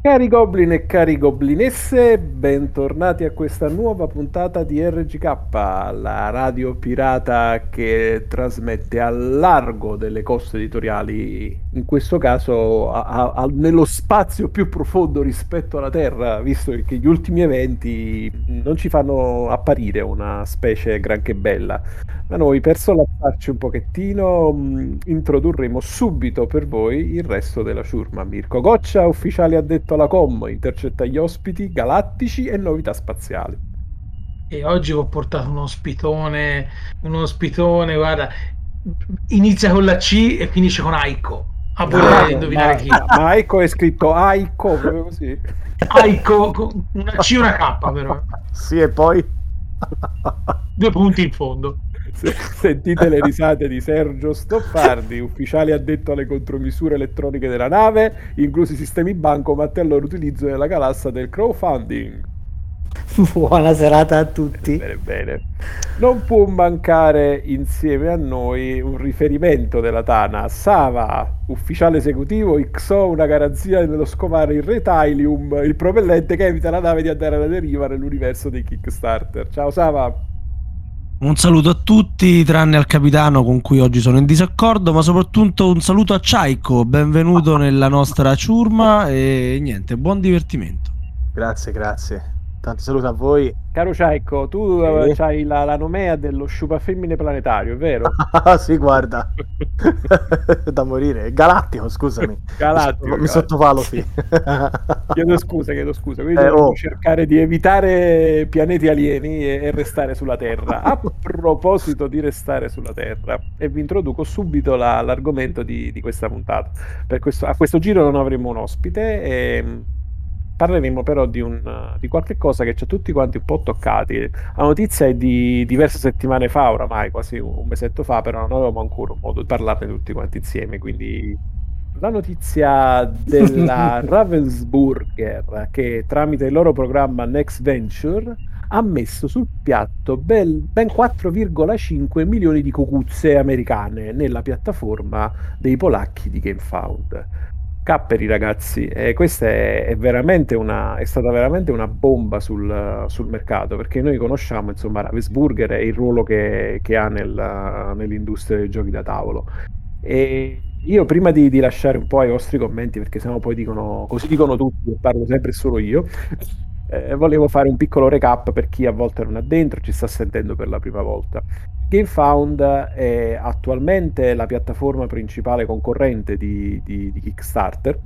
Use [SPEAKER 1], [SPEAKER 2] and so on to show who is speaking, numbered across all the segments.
[SPEAKER 1] Cari goblin e cari goblinesse, bentornati a questa nuova puntata di RGK, la radio pirata che trasmette a largo delle coste editoriali, in questo caso a, a, nello spazio più profondo rispetto alla Terra, visto che gli ultimi eventi non ci fanno apparire una specie granché bella. Ma noi per sollazzarci un pochettino mh, introdurremo subito per voi il resto della ciurma. Mirko Goccia, ufficiale addetto alla com, intercetta gli ospiti galattici e novità spaziali.
[SPEAKER 2] E oggi ho portato un ospitone, un ospitone, guarda, inizia con la C e finisce con Aiko. A voler
[SPEAKER 1] no, indovinare ma, chi. Ma Aiko è scritto Aiko, proprio così.
[SPEAKER 2] Aiko, con una C e una K però.
[SPEAKER 3] Sì, e poi?
[SPEAKER 2] Due punti in fondo.
[SPEAKER 1] Sentite le risate di Sergio Stoffardi, ufficiale addetto alle contromisure elettroniche della nave, inclusi i sistemi bancomat e loro utilizzo nella galassa del crowdfunding.
[SPEAKER 4] Buona serata a tutti.
[SPEAKER 1] Bene, bene. Non può mancare insieme a noi un riferimento della Tana, Sava, ufficiale esecutivo XO, una garanzia nello scovare il Retailium, il propellente che evita la nave di andare alla deriva nell'universo dei Kickstarter. Ciao Sava.
[SPEAKER 5] Un saluto a tutti, tranne al capitano con cui oggi sono in disaccordo, ma soprattutto un saluto a Chaiko, benvenuto nella nostra ciurma e niente, buon divertimento.
[SPEAKER 3] Grazie, grazie. Tanti saluti a voi.
[SPEAKER 1] Caro Ciaico, tu eh. hai la, la, nomea dello sciupa femmine planetario, è vero?
[SPEAKER 3] Ah, sì, guarda. da morire. Galattico, scusami.
[SPEAKER 1] Galattico.
[SPEAKER 3] Mi sottovalo, sì.
[SPEAKER 1] chiedo scusa, chiedo scusa. Quindi eh, oh. cercare di evitare pianeti alieni e, e, restare sulla Terra. A proposito di restare sulla Terra, e vi introduco subito la, l'argomento di, di, questa puntata. Questo, a questo giro non avremo un ospite. E, parleremo però di, un, di qualche cosa che ci ha tutti quanti un po' toccati. La notizia è di diverse settimane fa, oramai quasi un mesetto fa, però non avevamo ancora un modo di parlarne tutti quanti insieme. Quindi la notizia della Ravensburger che tramite il loro programma Next Venture ha messo sul piatto bel, ben 4,5 milioni di cocuzze americane nella piattaforma dei polacchi di GameFound Capperi ragazzi, e questa è, è, veramente una, è stata veramente una bomba sul, sul, mercato perché noi conosciamo insomma Ravensburger e il ruolo che, che ha nel, nell'industria dei giochi da tavolo. E io prima di, di, lasciare un po' ai vostri commenti perché sennò poi dicono così dicono tutti e parlo sempre solo io eh, volevo fare un piccolo recap per chi a volte non è dentro ci sta sentendo per la prima volta GameFound è attualmente la piattaforma principale concorrente di, di, di Kickstarter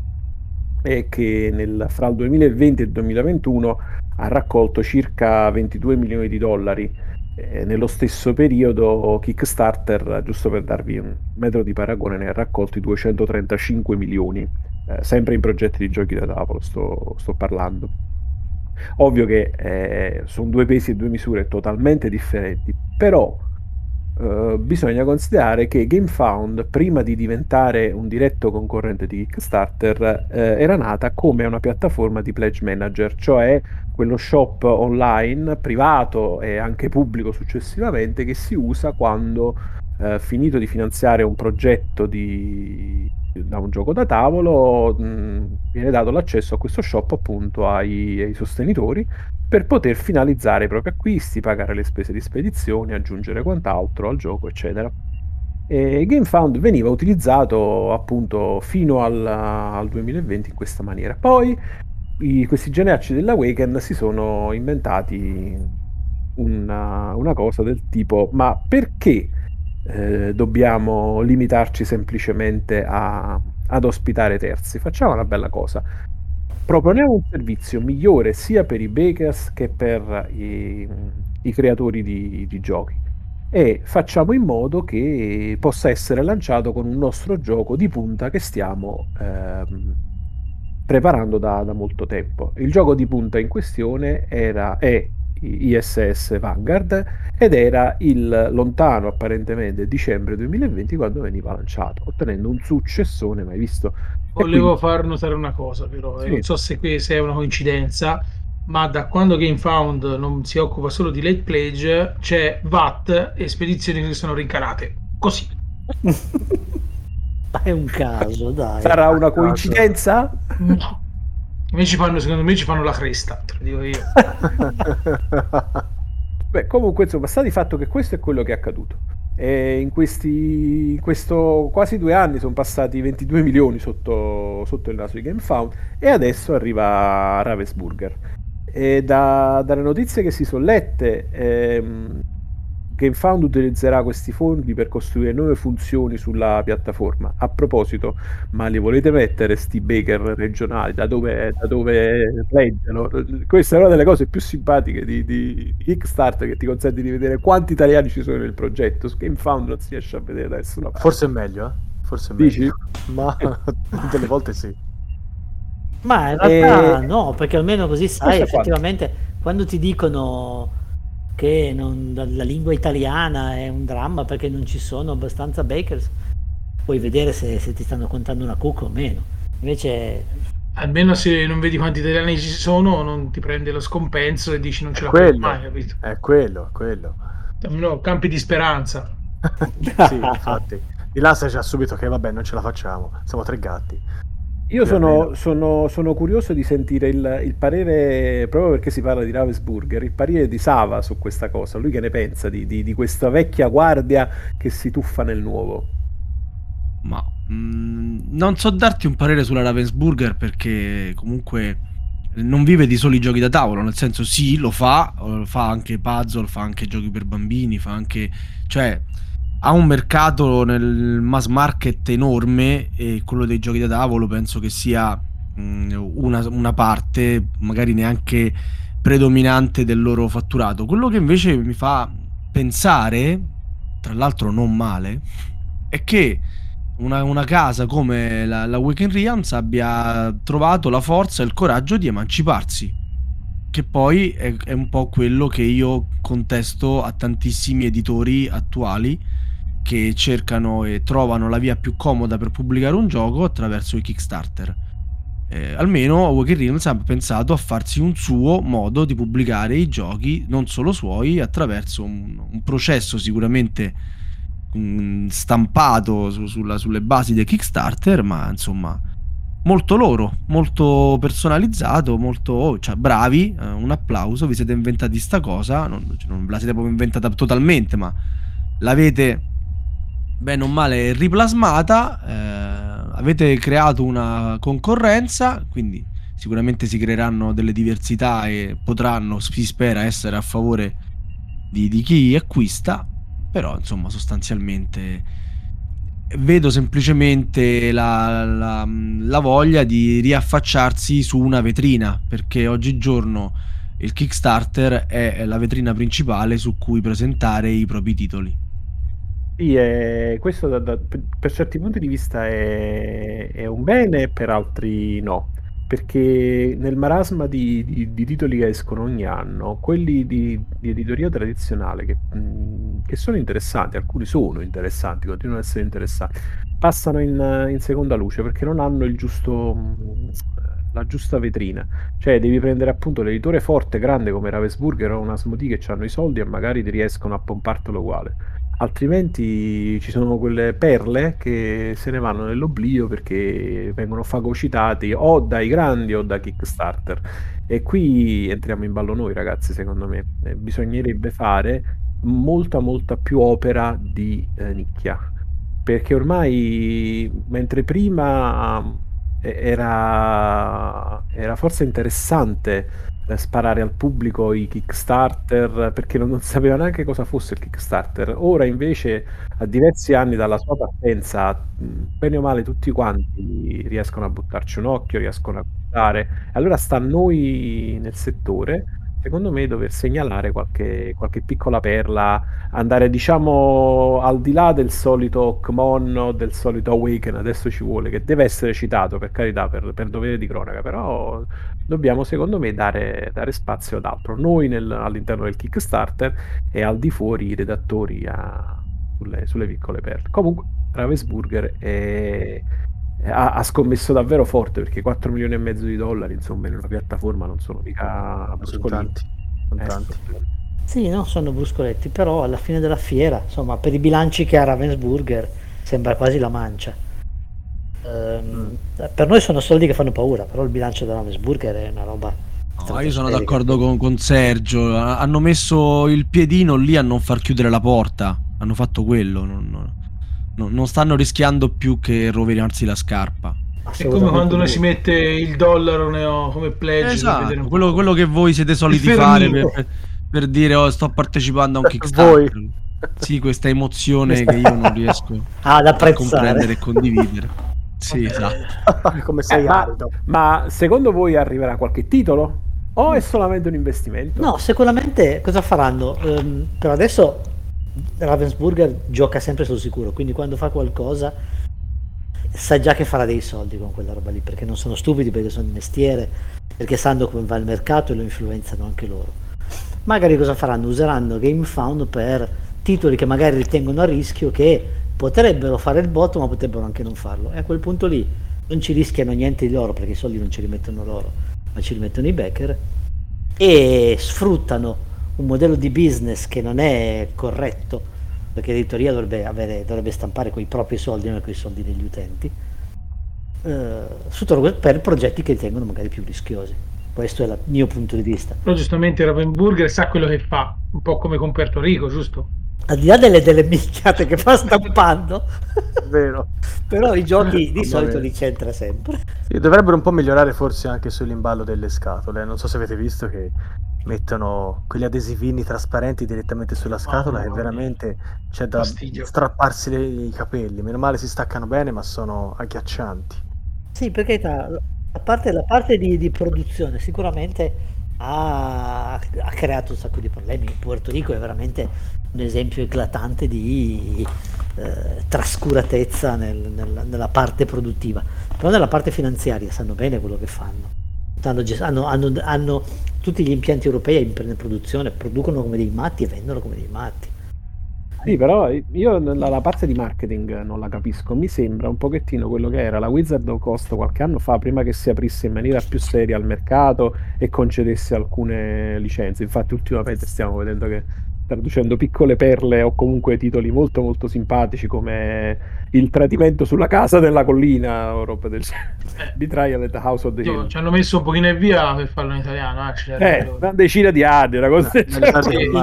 [SPEAKER 1] e che nel, fra il 2020 e il 2021 ha raccolto circa 22 milioni di dollari. Eh, nello stesso periodo Kickstarter, giusto per darvi un metro di paragone, ne ha raccolti 235 milioni, eh, sempre in progetti di giochi da tavolo sto, sto parlando. Ovvio che eh, sono due pesi e due misure totalmente differenti, però Uh, bisogna considerare che GameFound, prima di diventare un diretto concorrente di Kickstarter, uh, era nata come una piattaforma di pledge manager, cioè quello shop online privato e anche pubblico successivamente che si usa quando, uh, finito di finanziare un progetto di, da un gioco da tavolo, mh, viene dato l'accesso a questo shop appunto ai, ai sostenitori per poter finalizzare i propri acquisti, pagare le spese di spedizione, aggiungere quant'altro al gioco, eccetera. E GameFound veniva utilizzato appunto fino al, al 2020 in questa maniera. Poi i, questi geniacci dell'Awaken si sono inventati una, una cosa del tipo: ma perché eh, dobbiamo limitarci semplicemente a, ad ospitare terzi? Facciamo una bella cosa proponiamo un servizio migliore sia per i bakers che per i, i creatori di, di, giochi e facciamo in modo che possa essere lanciato con un nostro gioco di punta che stiamo ehm, preparando da, da, molto tempo. Il gioco di punta in questione era, è ISS Vanguard ed era il lontano apparentemente dicembre 2020 quando veniva lanciato, ottenendo un successone mai visto
[SPEAKER 2] Volevo quindi... far notare una cosa, però, sì. non so se, se è una coincidenza, ma da quando GameFound non si occupa solo di late pledge, c'è VAT e spedizioni che sono rincarate. Così.
[SPEAKER 4] è un caso, dai.
[SPEAKER 1] Sarà una coincidenza?
[SPEAKER 2] No. Invece fanno, secondo me ci fanno la cresta, te lo dico io.
[SPEAKER 1] Beh, comunque, insomma, sta di fatto che questo è quello che è accaduto. In questi in questo quasi due anni sono passati 22 milioni sotto, sotto il naso di GameFound e adesso arriva Ravensburger. E da, dalle notizie che si sono lette, ehm, GameFound utilizzerà questi fondi per costruire nuove funzioni sulla piattaforma. A proposito, ma li volete mettere sti baker regionali da dove, da dove leggono? Questa è una delle cose più simpatiche di, di Kickstarter che ti consente di vedere quanti italiani ci sono nel progetto. Su GameFound non si riesce a vedere da nessuna parte.
[SPEAKER 3] Forse è meglio, eh? Forse è
[SPEAKER 1] Dici?
[SPEAKER 3] meglio. Ma delle volte sì.
[SPEAKER 4] Ma in realtà e... no, perché almeno così sai effettivamente quando ti dicono che non- la lingua italiana è un dramma perché non ci sono abbastanza bakers, puoi vedere se, se ti stanno contando una cucca o meno. Invece
[SPEAKER 2] Almeno se non vedi quanti italiani ci sono, non ti prende lo scompenso e dici non ce la fai
[SPEAKER 3] quello,
[SPEAKER 2] mai, capito?
[SPEAKER 3] è quello, è quello.
[SPEAKER 2] Almeno campi di speranza.
[SPEAKER 3] sì, infatti. Di là sai già subito che vabbè, non ce la facciamo. Siamo tre gatti.
[SPEAKER 1] Io sono, sono- sono curioso di sentire il, il parere, proprio perché si parla di Ravensburger, il parere di Sava su questa cosa. Lui che ne pensa di, di- di questa vecchia guardia che si tuffa nel nuovo?
[SPEAKER 5] Ma mm, non so darti un parere sulla Ravensburger perché comunque non vive di soli giochi da tavolo, nel senso sì, lo fa, fa anche puzzle, fa anche giochi per bambini, fa anche... cioè ha un mercato nel mass market enorme e quello dei giochi da tavolo penso che sia mm, una, una parte, magari neanche predominante del loro fatturato. Quello che invece mi fa pensare, tra l'altro non male, è che una, una casa come la, la Weekend Realms abbia trovato la forza e il coraggio di emanciparsi. Che poi è, è un po' quello che io contesto a tantissimi editori attuali che cercano e trovano la via più comoda per pubblicare un gioco attraverso i Kickstarter. Eh, almeno Weekend Realms ha pensato a farsi un suo modo di pubblicare i giochi, non solo suoi, attraverso un, un processo sicuramente mm, stampato su- sulla- sulle basi dei Kickstarter, ma insomma molto loro, molto personalizzato, molto oh, cioè, bravi, eh, un applauso, vi siete inventati sta cosa, non, cioè, non la siete proprio inventata totalmente, ma l'avete bene o male riplasmata, eh, avete creato una concorrenza, quindi sicuramente si creeranno delle diversità e potranno, si spera, essere a favore di, di chi acquista, però insomma sostanzialmente vedo semplicemente la, la- la voglia di riaffacciarsi su una vetrina, perché oggigiorno il Kickstarter è la vetrina principale su cui presentare i propri titoli.
[SPEAKER 1] Sì, è- questo da- da- per certi punti di vista è, è un bene, per altri no. Perché nel marasma di, di- di titoli che escono ogni anno, quelli di, di editoria tradizionale, che, mh, che sono interessanti, alcuni sono interessanti, continuano ad essere interessanti, passano in, in seconda luce perché non hanno il giusto, mh, la giusta vetrina. Cioè, devi prendere appunto l'editore forte, grande come Ravensburger o una Asmodee che hanno i soldi e magari ti riescono a pompartelo uguale. Altrimenti ci sono quelle perle che se ne vanno nell'oblio perché vengono fagocitati o dai grandi o da Kickstarter. E qui entriamo in ballo noi, ragazzi, secondo me. Eh, bisognerebbe fare molta, molta più opera di eh, nicchia. Perché ormai, mentre prima eh, era, era forse interessante sparare al pubblico i Kickstarter perché non, non sapeva neanche cosa fosse il Kickstarter. Ora invece, a diversi anni dalla sua partenza, bene o male tutti quanti riescono a buttarci un occhio, riescono a guardare. Allora sta a noi nel settore, secondo me, dover segnalare qualche, qualche piccola perla, andare diciamo al di là del solito Kmon del solito Awaken, adesso ci vuole, che deve essere citato per carità, per, per dovere di cronaca, però dobbiamo secondo me dare, dare spazio ad altro. Noi nel- all'interno del Kickstarter e al di fuori i redattori a- sulle, sulle piccole perle. Comunque, Ravensburger è- ha, ha scommesso davvero forte perché 4 milioni e mezzo di dollari, insomma, in una piattaforma non sono mica
[SPEAKER 3] tanti. Sono
[SPEAKER 1] Eh,
[SPEAKER 3] tanti.
[SPEAKER 4] Sì, non sono bruscoletti, però alla fine della fiera, insomma, per i bilanci che ha Ravensburger sembra quasi la mancia. Ehm, per noi sono soldi che fanno paura, però il bilancio della Burger è una roba
[SPEAKER 5] No, io sono d'accordo con, con, Sergio. Hanno messo il piedino lì a non far chiudere la porta. Hanno fatto quello. Non, non, non stanno rischiando più che rovinarsi la scarpa.
[SPEAKER 2] È come quando uno si mette il dollaro come pledge.
[SPEAKER 5] Esatto, quello, quello, che voi siete soliti fare per, per, dire oh, sto partecipando a un Kickstarter. Voi. Sì, questa emozione che io non riesco
[SPEAKER 4] ah, a
[SPEAKER 5] comprendere e condividere. Sì, esatto.
[SPEAKER 3] come sei
[SPEAKER 1] eh, ma, ma secondo voi arriverà qualche titolo? O è solamente un investimento?
[SPEAKER 4] No, sicuramente cosa faranno? Um, per adesso Ravensburger gioca sempre sul sicuro, quindi quando fa qualcosa sa già che farà dei soldi con quella roba lì, perché non sono stupidi, perché sono di mestiere, perché sanno come va il mercato e lo influenzano anche loro. Magari cosa faranno? Useranno GameFound per titoli che magari ritengono a rischio che potrebbero fare il botto ma potrebbero anche non farlo. E a quel punto lì non ci rischiano niente di loro perché i soldi non ce li mettono loro ma ci rimettono i backer e sfruttano un modello di business che non è corretto perché l'editoria dovrebbe, avere, dovrebbe stampare quei propri soldi non quei soldi degli utenti eh, per progetti che ritengono magari più rischiosi. Questo è il mio punto di vista.
[SPEAKER 2] Però giustamente Ravenburger sa quello che fa un po' come con Puerto Rico giusto?
[SPEAKER 4] Al di là delle, delle minchiate che fa stampando.
[SPEAKER 3] Vero.
[SPEAKER 4] Però i giochi di solito li centra sempre.
[SPEAKER 3] Sì, dovrebbero un po' migliorare forse anche sull'imballo delle scatole. Non so se avete visto che mettono quegli adesivini trasparenti direttamente sulla scatola oh, e veramente c'è da fastidio. strapparsi le, i capelli. Meno male si staccano bene ma sono agghiaccianti.
[SPEAKER 4] Sì perché a parte la parte di, di produzione sicuramente ha, ha, creato un sacco di problemi. Puerto Rico è veramente un esempio eclatante di eh, trascuratezza nel, nel, nella parte produttiva, però nella parte finanziaria sanno bene quello che fanno. Hanno, hanno, hanno tutti gli impianti europei in produzione, producono come dei matti e vendono come dei matti.
[SPEAKER 1] Sì, però io la, la, parte di marketing non la capisco. Mi sembra un pochettino quello che era la Wizard of Coast qualche anno fa, prima che si aprisse in maniera più seria al mercato e concedesse alcune licenze. Infatti, ultimamente stiamo vedendo che traducendo piccole perle o comunque titoli molto molto simpatici come Il tradimento sulla casa della collina o roba del genere. Betrayal at House of the Hill.
[SPEAKER 2] Ci hanno messo un pochino in via per farlo in italiano.
[SPEAKER 1] Eh, eh una decina di anni, una cosa
[SPEAKER 2] eh,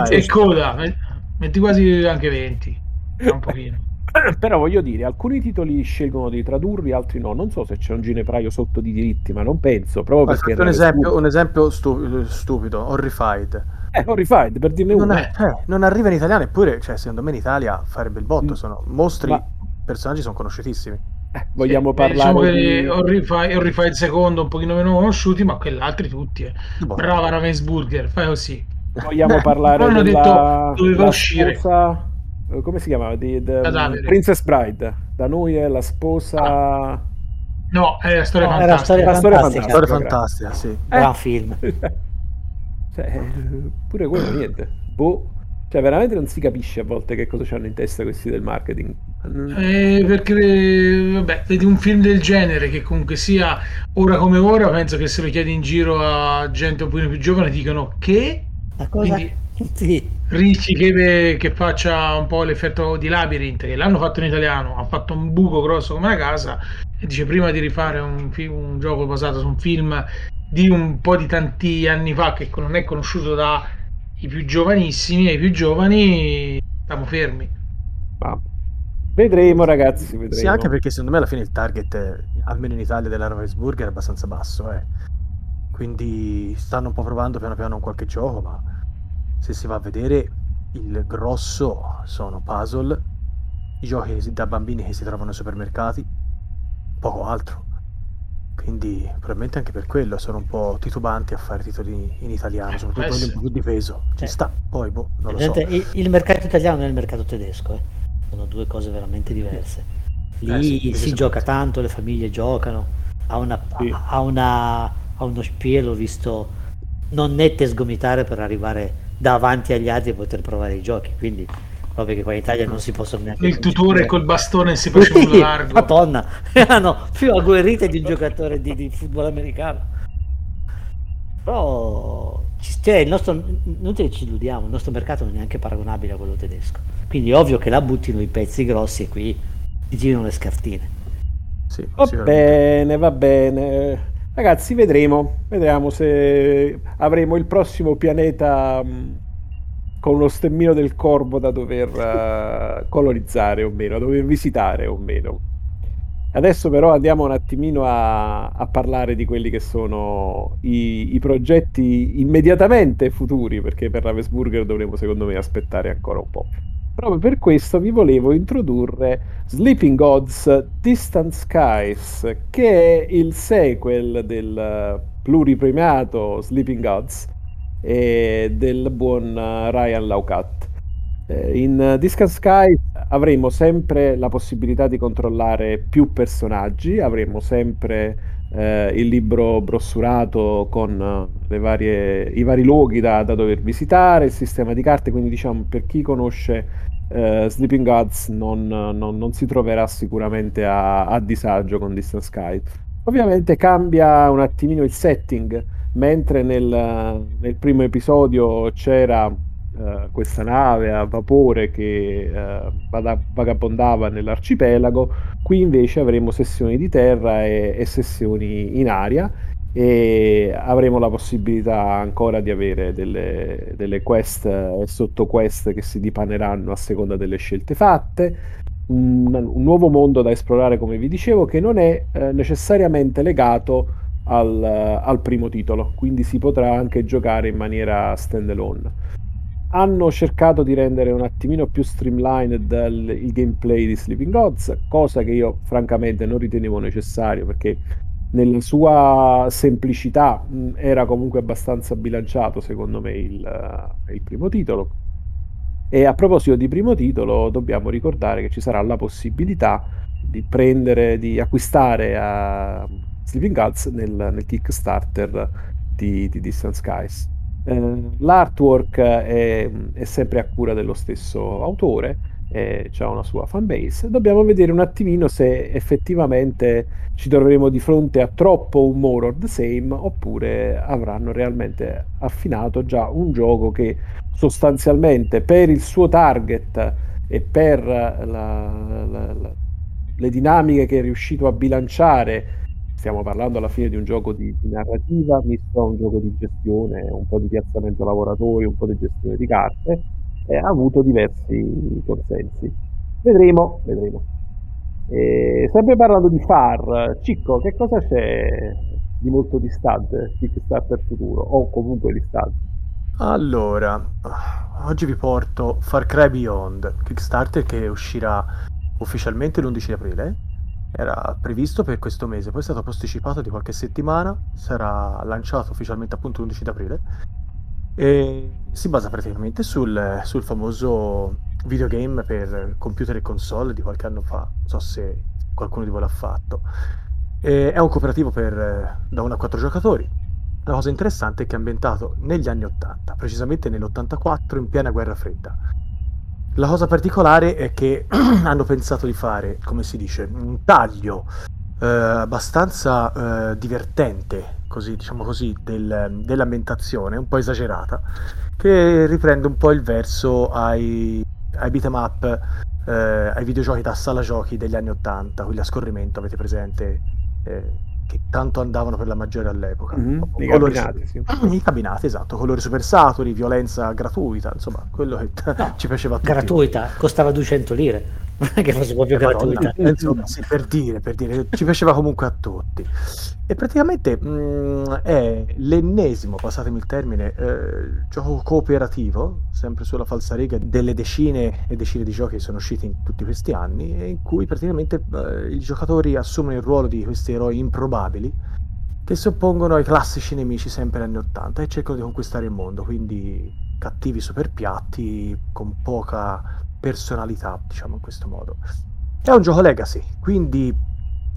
[SPEAKER 2] e, e coda. Metti quasi anche 20. Un pochino.
[SPEAKER 1] Però voglio dire, alcuni titoli scelgono di tradurli, altri no. Non so se c'è un ginepraio sotto di diritti, ma non penso. Proprio
[SPEAKER 3] perché un esempio, un esempio stu- stupido, Horrified.
[SPEAKER 1] Eh, Horrified, per dirne
[SPEAKER 3] non,
[SPEAKER 1] uno.
[SPEAKER 3] È, eh, non arriva in italiano, eppure, cioè, secondo me in Italia farebbe il botto. Mm. Sono mostri, ma... personaggi sono conosciutissimi.
[SPEAKER 1] Eh, vogliamo sì, parlare
[SPEAKER 2] diciamo di... Horrified, Horrified secondo un pochino meno conosciuti, ma quell'altri tutti. Eh. Boh. Brava Ravensburger, fai così.
[SPEAKER 1] Vogliamo parlare
[SPEAKER 2] della, detto doveva uscire.
[SPEAKER 1] Sposa, come si chiama? Di, the, Princess Bride. Da noi è la sposa. Ah.
[SPEAKER 2] No, è la storia
[SPEAKER 4] no,
[SPEAKER 2] fantastica.
[SPEAKER 4] La storia, la storia fantastica,
[SPEAKER 3] storia fantastica sì.
[SPEAKER 4] Gran eh. film.
[SPEAKER 1] cioè, pure quello niente. Boh. Cioè, veramente non si capisce a volte che cosa hanno in testa questi del marketing.
[SPEAKER 2] Eh, perché, vabbè, vedi un film del genere che comunque sia ora come ora, penso che se lo chiedi in giro a gente un po' più giovane dicono che
[SPEAKER 4] la cosa... Quindi,
[SPEAKER 2] sì. Ricci chiede che faccia un po' l'effetto di Labyrinth, che l'hanno fatto in italiano, ha fatto un buco grosso come una casa e dice prima di rifare un, un gioco basato su un film di un po' di tanti anni fa che non è conosciuto dai più giovanissimi e i più giovani stiamo fermi.
[SPEAKER 1] Ma vedremo ragazzi, vedremo.
[SPEAKER 3] Sì, anche perché secondo me alla fine il target, almeno in Italia, della Ravensburger è abbastanza basso, eh quindi stanno un po' provando piano piano un qualche gioco, ma se si va a vedere il grosso sono puzzle, i giochi da bambini che si trovano ai supermercati, poco altro. Quindi probabilmente anche per quello sono un po' titubanti a fare titoli in italiano, eh, soprattutto quelli un po' più di peso. Ci cioè, sta, poi boh, non lo so.
[SPEAKER 4] Il, mercato italiano e il mercato tedesco, eh. sono due cose veramente diverse. Lì eh, sì, si gioca tanto, le famiglie giocano, ha una, sì. ha una a uno spielo visto non nette sgomitare per arrivare davanti agli altri e poter provare i giochi quindi proprio che qua in Italia non si possono neanche
[SPEAKER 2] il tutore col bastone si faceva un largo.
[SPEAKER 4] madonna. Erano più agguerrite di un giocatore di, di football americano. Però cioè, il nostro, non ci illudiamo il nostro mercato non è neanche paragonabile a quello tedesco. Quindi è ovvio che là buttino i pezzi grossi e qui girano le scartine.
[SPEAKER 1] Sì, va bene, va bene. Ragazzi, vedremo. Vedremo se avremo il prossimo pianeta mm, con uno stemmino del corvo da dover uh, colonizzare o meno, da dover visitare o meno. Adesso però andiamo un attimino a, a parlare di quelli che sono i, i, progetti immediatamente futuri, perché per Ravensburger dovremo secondo me aspettare ancora un po'. Proprio per questo vi volevo introdurre Sleeping Gods Distant Skies, che è il sequel del pluripremiato Sleeping Gods e del buon Ryan Laucat. Eh, in Distant Skies avremo sempre la possibilità di controllare più personaggi, avremo sempre eh, il libro brossurato con varie, i vari luoghi da, da, dover visitare, il sistema di carte, quindi diciamo per chi conosce eh, Sleeping Gods non, non, non, si troverà sicuramente a, a disagio con Distant Sky. Ovviamente cambia un attimino il setting, mentre nel, nel primo episodio c'era uh, questa nave a vapore che uh, vagabondava nell'arcipelago, qui invece avremo sessioni di terra e, e sessioni in aria e avremo la possibilità ancora di avere delle, delle quest e sottoquest che si dipaneranno a seconda delle scelte fatte. Un, un, nuovo mondo da esplorare, come vi dicevo, che non è eh, necessariamente legato al, al, primo titolo, quindi si potrà anche giocare in maniera standalone. Hanno cercato di rendere un attimino più streamlined il, il gameplay di Sleeping Gods, cosa che io francamente non ritenevo necessario perché nella sua semplicità mh, era comunque abbastanza bilanciato secondo me il, uh, il, primo titolo. E a proposito di primo titolo dobbiamo ricordare che ci sarà la possibilità di prendere di acquistare a Sleeping Gods nel, nel Kickstarter di, di Distant Skies. Eh, l'artwork è, è sempre a cura dello stesso autore eh, ha una sua fanbase, dobbiamo vedere un attimino se effettivamente ci troveremo di fronte a troppo un more of the same oppure avranno realmente affinato già un gioco che sostanzialmente per il suo target e per la, la, la, le dinamiche che è riuscito a bilanciare stiamo parlando alla fine di un gioco di, di, narrativa misto a un gioco di gestione, un po' di piazzamento lavoratori, un po' di gestione di carte eh, ha avuto diversi consensi. Vedremo, vedremo. E, sempre parlando di FAR, Cicco, che cosa c'è di molto distante, Kickstarter futuro, o comunque distante?
[SPEAKER 3] Allora, oggi vi porto Far Cry Beyond, Kickstarter che uscirà ufficialmente l'11 aprile. Era previsto per questo mese, poi è stato posticipato di qualche settimana, sarà lanciato ufficialmente appunto l'11 aprile e si basa praticamente sul, sul famoso videogame per computer e console di qualche anno fa. Non so se qualcuno di voi l'ha fatto. E è un cooperativo per, da 1 a 4 giocatori. La cosa interessante è che è ambientato negli anni 80, precisamente nell'84 in piena guerra fredda. La cosa particolare è che hanno pensato di fare, come si dice, un taglio eh, abbastanza eh, divertente così, diciamo così, del, dell'ambientazione, un po' esagerata, che riprende un po' il verso ai, ai beat'em up, eh, ai videogiochi da sala giochi degli anni 80, quelli a scorrimento, avete presente? Eh, che tanto andavano per la maggiore all'epoca.
[SPEAKER 1] Mm-hmm, I cabinati, sì.
[SPEAKER 3] I cabinati, esatto, colori super saturi, violenza gratuita, insomma, quello che no, ci piaceva a tutti.
[SPEAKER 4] Gratuita, costava 200 lire. Che fosse proprio eh, gratuita.
[SPEAKER 3] Insomma, sì, per dire, per dire, ci piaceva comunque a tutti. E praticamente mh, mm, è l'ennesimo, passatemi il termine, eh, gioco cooperativo, sempre sulla falsariga delle decine e decine di giochi che sono usciti in tutti questi anni, in cui praticamente eh, i giocatori assumono il ruolo di questi eroi improbabili che si oppongono ai classici nemici sempre anni 80 e cercano di conquistare il mondo, quindi cattivi super piatti con poca personalità, diciamo in questo modo. È un gioco legacy, quindi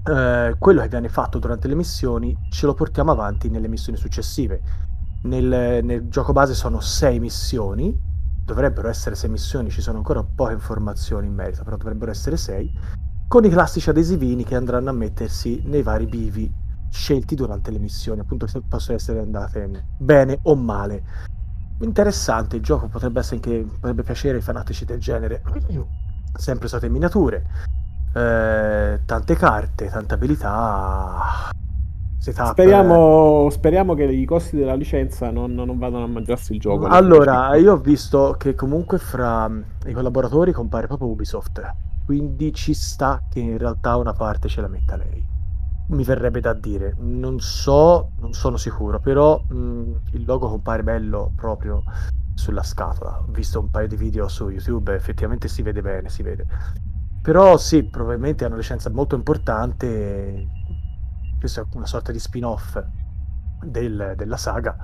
[SPEAKER 3] eh, quello che viene fatto durante le missioni ce lo portiamo avanti nelle missioni successive. Nel, nel gioco base sono sei missioni, dovrebbero essere sei missioni, ci sono ancora poche informazioni in merito, però dovrebbero essere sei, con i classici adesivini che andranno a mettersi nei vari bivi scelti durante le missioni, appunto se possono essere andate bene o male interessante il gioco potrebbe essere anche potrebbe piacere ai fanatici del genere sempre usate in miniature eh, tante carte, tante abilità.
[SPEAKER 1] Speriamo, speriamo, che i costi della licenza non, non vadano a mangiarsi il gioco.
[SPEAKER 3] Allora, io ho visto che comunque fra i collaboratori compare proprio Ubisoft, quindi ci sta che in realtà una parte ce la metta lei. Mi verrebbe da dire, non so, non sono sicuro, però mh, il logo compare bello proprio sulla scatola. Ho visto un paio di video su YouTube, effettivamente si vede bene, si vede. Però sì, probabilmente è una licenza molto importante. Questa è una sorta di spin-off del, della saga.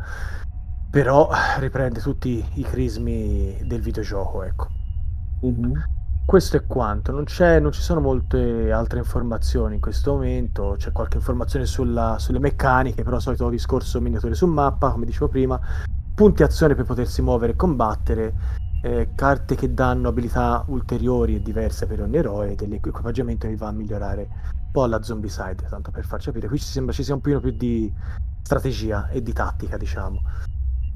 [SPEAKER 3] Però riprende tutti i crismi del videogioco, ecco. Uh-huh. Questo è quanto, non, non, ci sono molte altre informazioni in questo momento, c'è qualche informazione sulla, sulle meccaniche, però solito discorso miniature su mappa, come dicevo prima, punti azione per potersi muovere e combattere, eh, carte che danno abilità ulteriori e diverse per ogni eroe. Dell'equipaggiamento che va a migliorare un po' alla zombie side, tanto per far capire. Qui ci sembra ci sia un pochino più di strategia e di tattica, diciamo.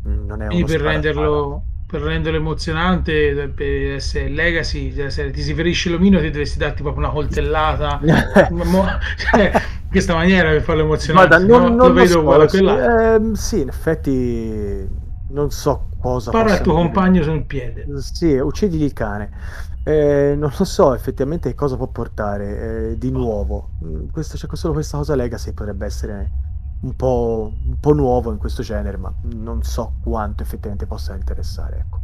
[SPEAKER 2] Mm, non è Quindi per renderlo, per renderlo emozionante, per essere legacy, cioè, se ti si ferisce l'omino ti dovresti darti proprio una coltellata. cioè, in questa maniera per farlo emozionante.
[SPEAKER 3] Guarda, non, no, non lo vedo so, eh, sì, in effetti non so cosa.
[SPEAKER 2] Parla al tuo dire. compagno sul piede.
[SPEAKER 3] Sì, uccidili il cane. Eh, non lo so effettivamente cosa può portare eh, di nuovo. Mm, questo, c'è solo questa cosa Legacy potrebbe essere un po', un po' nuovo in questo genere, ma non so quanto effettivamente possa interessare. Ecco.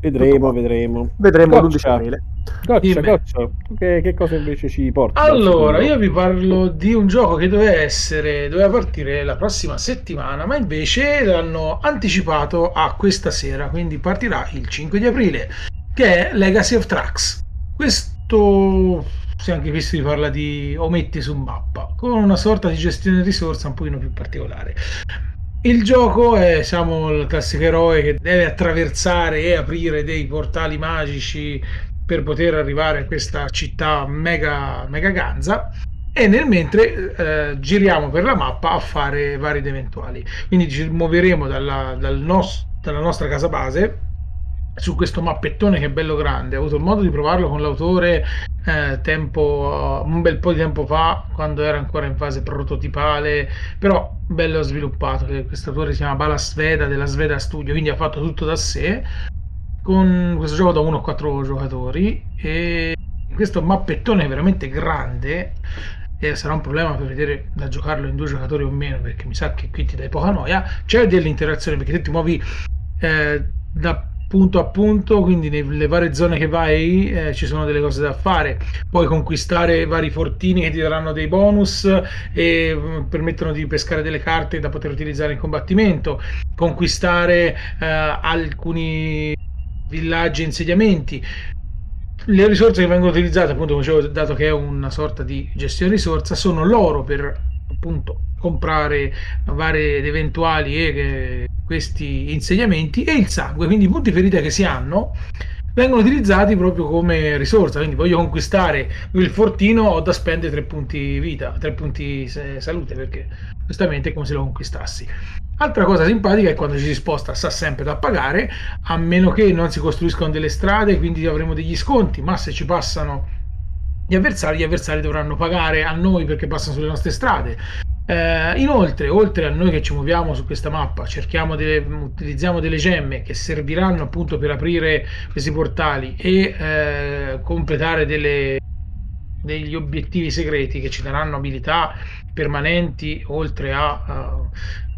[SPEAKER 1] Vedremo, vedremo.
[SPEAKER 3] Vedremo l'11 aprile.
[SPEAKER 1] Goccia, goccia. Che, che, cosa invece ci porta?
[SPEAKER 2] Allora, io vi parlo di un gioco che doveva essere, doveva partire la prossima settimana, ma invece l'hanno anticipato a questa sera, quindi partirà il 5 di aprile, che è Legacy of Tracks. Questo, anche questo vi parla di ometti su mappa, con una sorta di gestione risorsa un pochino più particolare. Il gioco è siamo il classico eroe che deve attraversare e aprire dei portali magici per poter arrivare a questa città mega, mega ganza e nel mentre eh, giriamo per la mappa a fare vari ed eventuali. Quindi ci muoveremo dalla, dal nos- dalla nostra casa base su questo mappettone che è bello grande. Ho avuto il modo di provarlo con l'autore eh, tempo, un bel po' di tempo fa, quando era ancora in fase prototipale, però bello sviluppato. Questo autore si chiama Bala Sveda della Sveda Studio, quindi ha fatto tutto da sé. Con questo gioco da 1 a 4 giocatori e questo mappettone è veramente grande e sarà un problema per vedere da giocarlo in due giocatori o meno perché mi sa che qui ti dai poca noia c'è dell'interazione perché te ti muovi eh, da punto a punto, quindi nelle varie zone che vai eh, ci sono delle cose da fare. Puoi conquistare vari fortini che ti daranno dei bonus e mm, permettono di pescare delle carte da poter utilizzare in combattimento, conquistare eh, alcuni villaggi e insediamenti. Le risorse che vengono utilizzate, appunto, come dicevo, dato che è una sorta di gestione risorsa, sono l'oro per appunto comprare varie ed eventuali e questi insediamenti e il sangue, quindi i punti ferita che si hanno vengono utilizzati proprio come risorsa, quindi voglio conquistare il fortino ho da spendere tre punti vita, tre punti salute perché giustamente è come se lo conquistassi. Altra cosa simpatica è quando ci si sposta sa sempre da pagare, a meno che non si costruiscono delle strade, quindi avremo degli sconti, ma se ci passano gli avversari, gli avversari dovranno pagare a noi perché passano sulle nostre strade. Eh, inoltre, oltre a noi che ci muoviamo su questa mappa, delle, utilizziamo delle gemme che serviranno appunto per aprire questi portali e eh, completare delle, degli obiettivi segreti che ci daranno abilità permanenti oltre a, a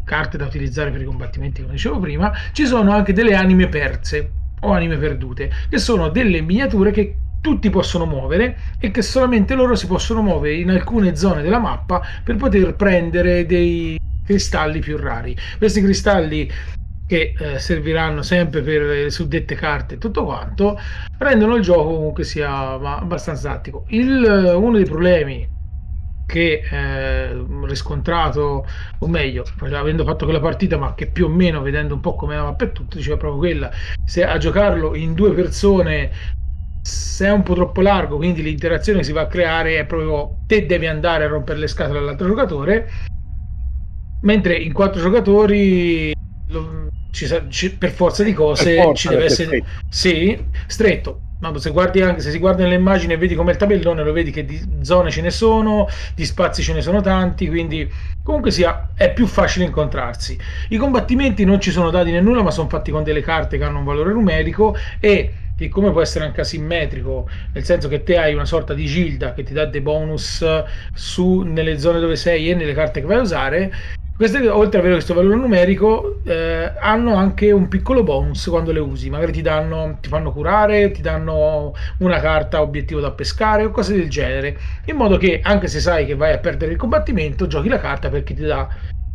[SPEAKER 2] carte da utilizzare per i combattimenti, come dicevo prima, ci sono anche delle anime perse o anime perdute, che sono delle miniature che tutti possono muovere e che solamente loro si possono muovere in alcune zone della mappa per poter prendere dei cristalli più rari. Questi cristalli che eh, serviranno sempre per le suddette carte e tutto quanto, rendono il gioco comunque sia abbastanza tattico. Il, uno dei problemi che eh, riscontrato, o meglio, avendo fatto quella partita, ma che più o meno vedendo un po' come la mappa e tutto, diceva proprio quella, se a giocarlo in due persone se è un po' troppo largo, quindi l'interazione che si va a creare è proprio te devi andare a rompere le scatole all'altro giocatore, mentre in quattro giocatori lo, ci, ci, per forza di cose forza, ci deve essere stretto. Sì, stretto. No, se, guardi anche, se si guarda nelle immagini e vedi come il tabellone, lo vedi che di zone ce ne sono, di spazi ce ne sono tanti, quindi comunque sia è più facile incontrarsi. I combattimenti non ci sono dati né nulla, ma sono fatti con delle carte che hanno un valore numerico e che come può essere anche asimmetrico, nel senso che te hai una sorta di gilda che ti dà dei bonus su, nelle zone dove sei e nelle carte che vai a usare, queste, oltre ad avere questo valore numerico, eh, hanno anche un piccolo bonus quando le usi. Magari ti, danno, ti fanno curare, ti danno una carta obiettivo da pescare o cose del genere. In modo che anche se sai che vai a perdere il combattimento, giochi la carta perché ti dà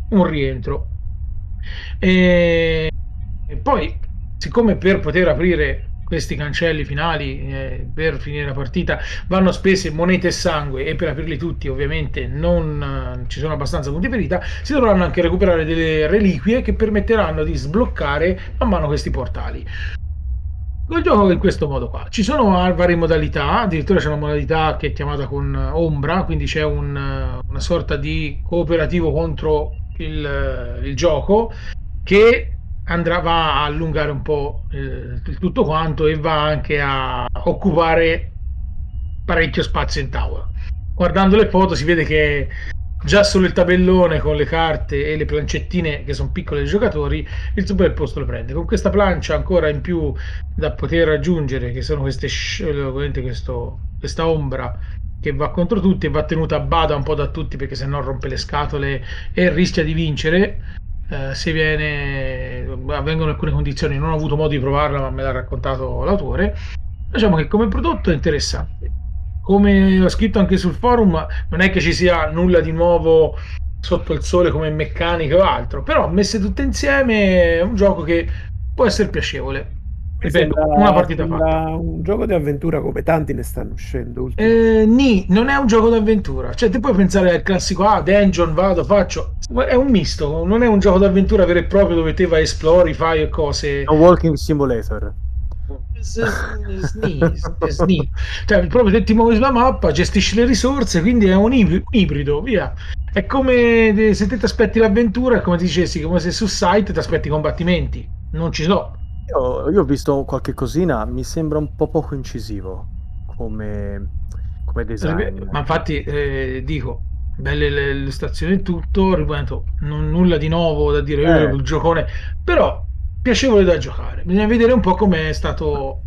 [SPEAKER 2] un rientro. E, e poi, siccome per poter aprire questi cancelli finali eh, per finire la partita vanno spese monete e sangue e per aprirli tutti ovviamente non uh, ci sono abbastanza punti ferita si dovranno anche recuperare delle reliquie che permetteranno di sbloccare man mano questi portali. Il gioco in questo modo qua. Ci sono varie modalità addirittura c'è una modalità che è chiamata con ombra quindi c'è un, una sorta di cooperativo contro il, il gioco che andrà, va a allungare un po' eh, tutto quanto e va anche a occupare parecchio spazio in tavola. Guardando le foto si vede che già solo il tabellone con le carte e le plancettine che sono piccole dei giocatori, il suo posto lo prende. Con questa plancia ancora in più da poter raggiungere, che sono queste questo, questa ombra che va contro tutti e va tenuta a bada un po' da tutti perché se no rompe le scatole e rischia di vincere eh, se viene avvengono alcune condizioni non ho avuto modo di provarla ma me l'ha raccontato l'autore. Diciamo che come prodotto è interessante. Come ho scritto anche sul forum non è che ci sia nulla di nuovo sotto il sole come meccanica o altro però messe tutte insieme è un gioco che può essere piacevole
[SPEAKER 1] Ripeto, sembra, una partita fatta. Un gioco di avventura come tanti ne stanno uscendo.
[SPEAKER 2] Eh, ni, non è un gioco d'avventura. Cioè, ti puoi pensare al classico, ah, dungeon, vado, faccio. È un misto, non è un gioco d'avventura vero e proprio dove te vai, esplori, fai cose.
[SPEAKER 3] Un walking simulator.
[SPEAKER 2] Sni. Cioè, proprio te ti muovi sulla mappa, gestisci le risorse, quindi è un ibrido, via. È come se te ti aspetti l'avventura, è come dicessi, come se su site ti aspetti i combattimenti. Non ci sono
[SPEAKER 3] io, io ho visto qualche cosina, mi sembra un po' poco incisivo come, come design.
[SPEAKER 2] Ma infatti eh, dico, belle le, le stazioni e tutto, ripeto, non, nulla di nuovo da dire, eh. il giocone, però piacevole da giocare. Bisogna vedere un po' come è stato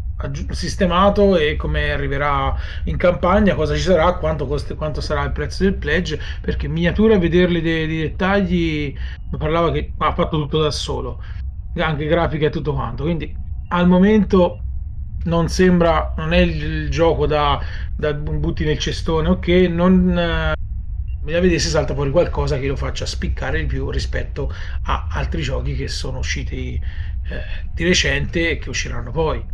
[SPEAKER 2] sistemato e come arriverà in campagna, cosa ci sarà, quanto, cost- quanto sarà il prezzo del pledge, perché miniature a vederli dei, dei dettagli, parlava che ha fatto tutto da solo anche grafica e tutto quanto. Quindi al momento non sembra, non è il, gioco da, da butti nel cestone, ok, non eh, bisogna vedere se salta fuori qualcosa che lo faccia spiccare di più rispetto a altri giochi che sono usciti eh, di recente e che usciranno poi.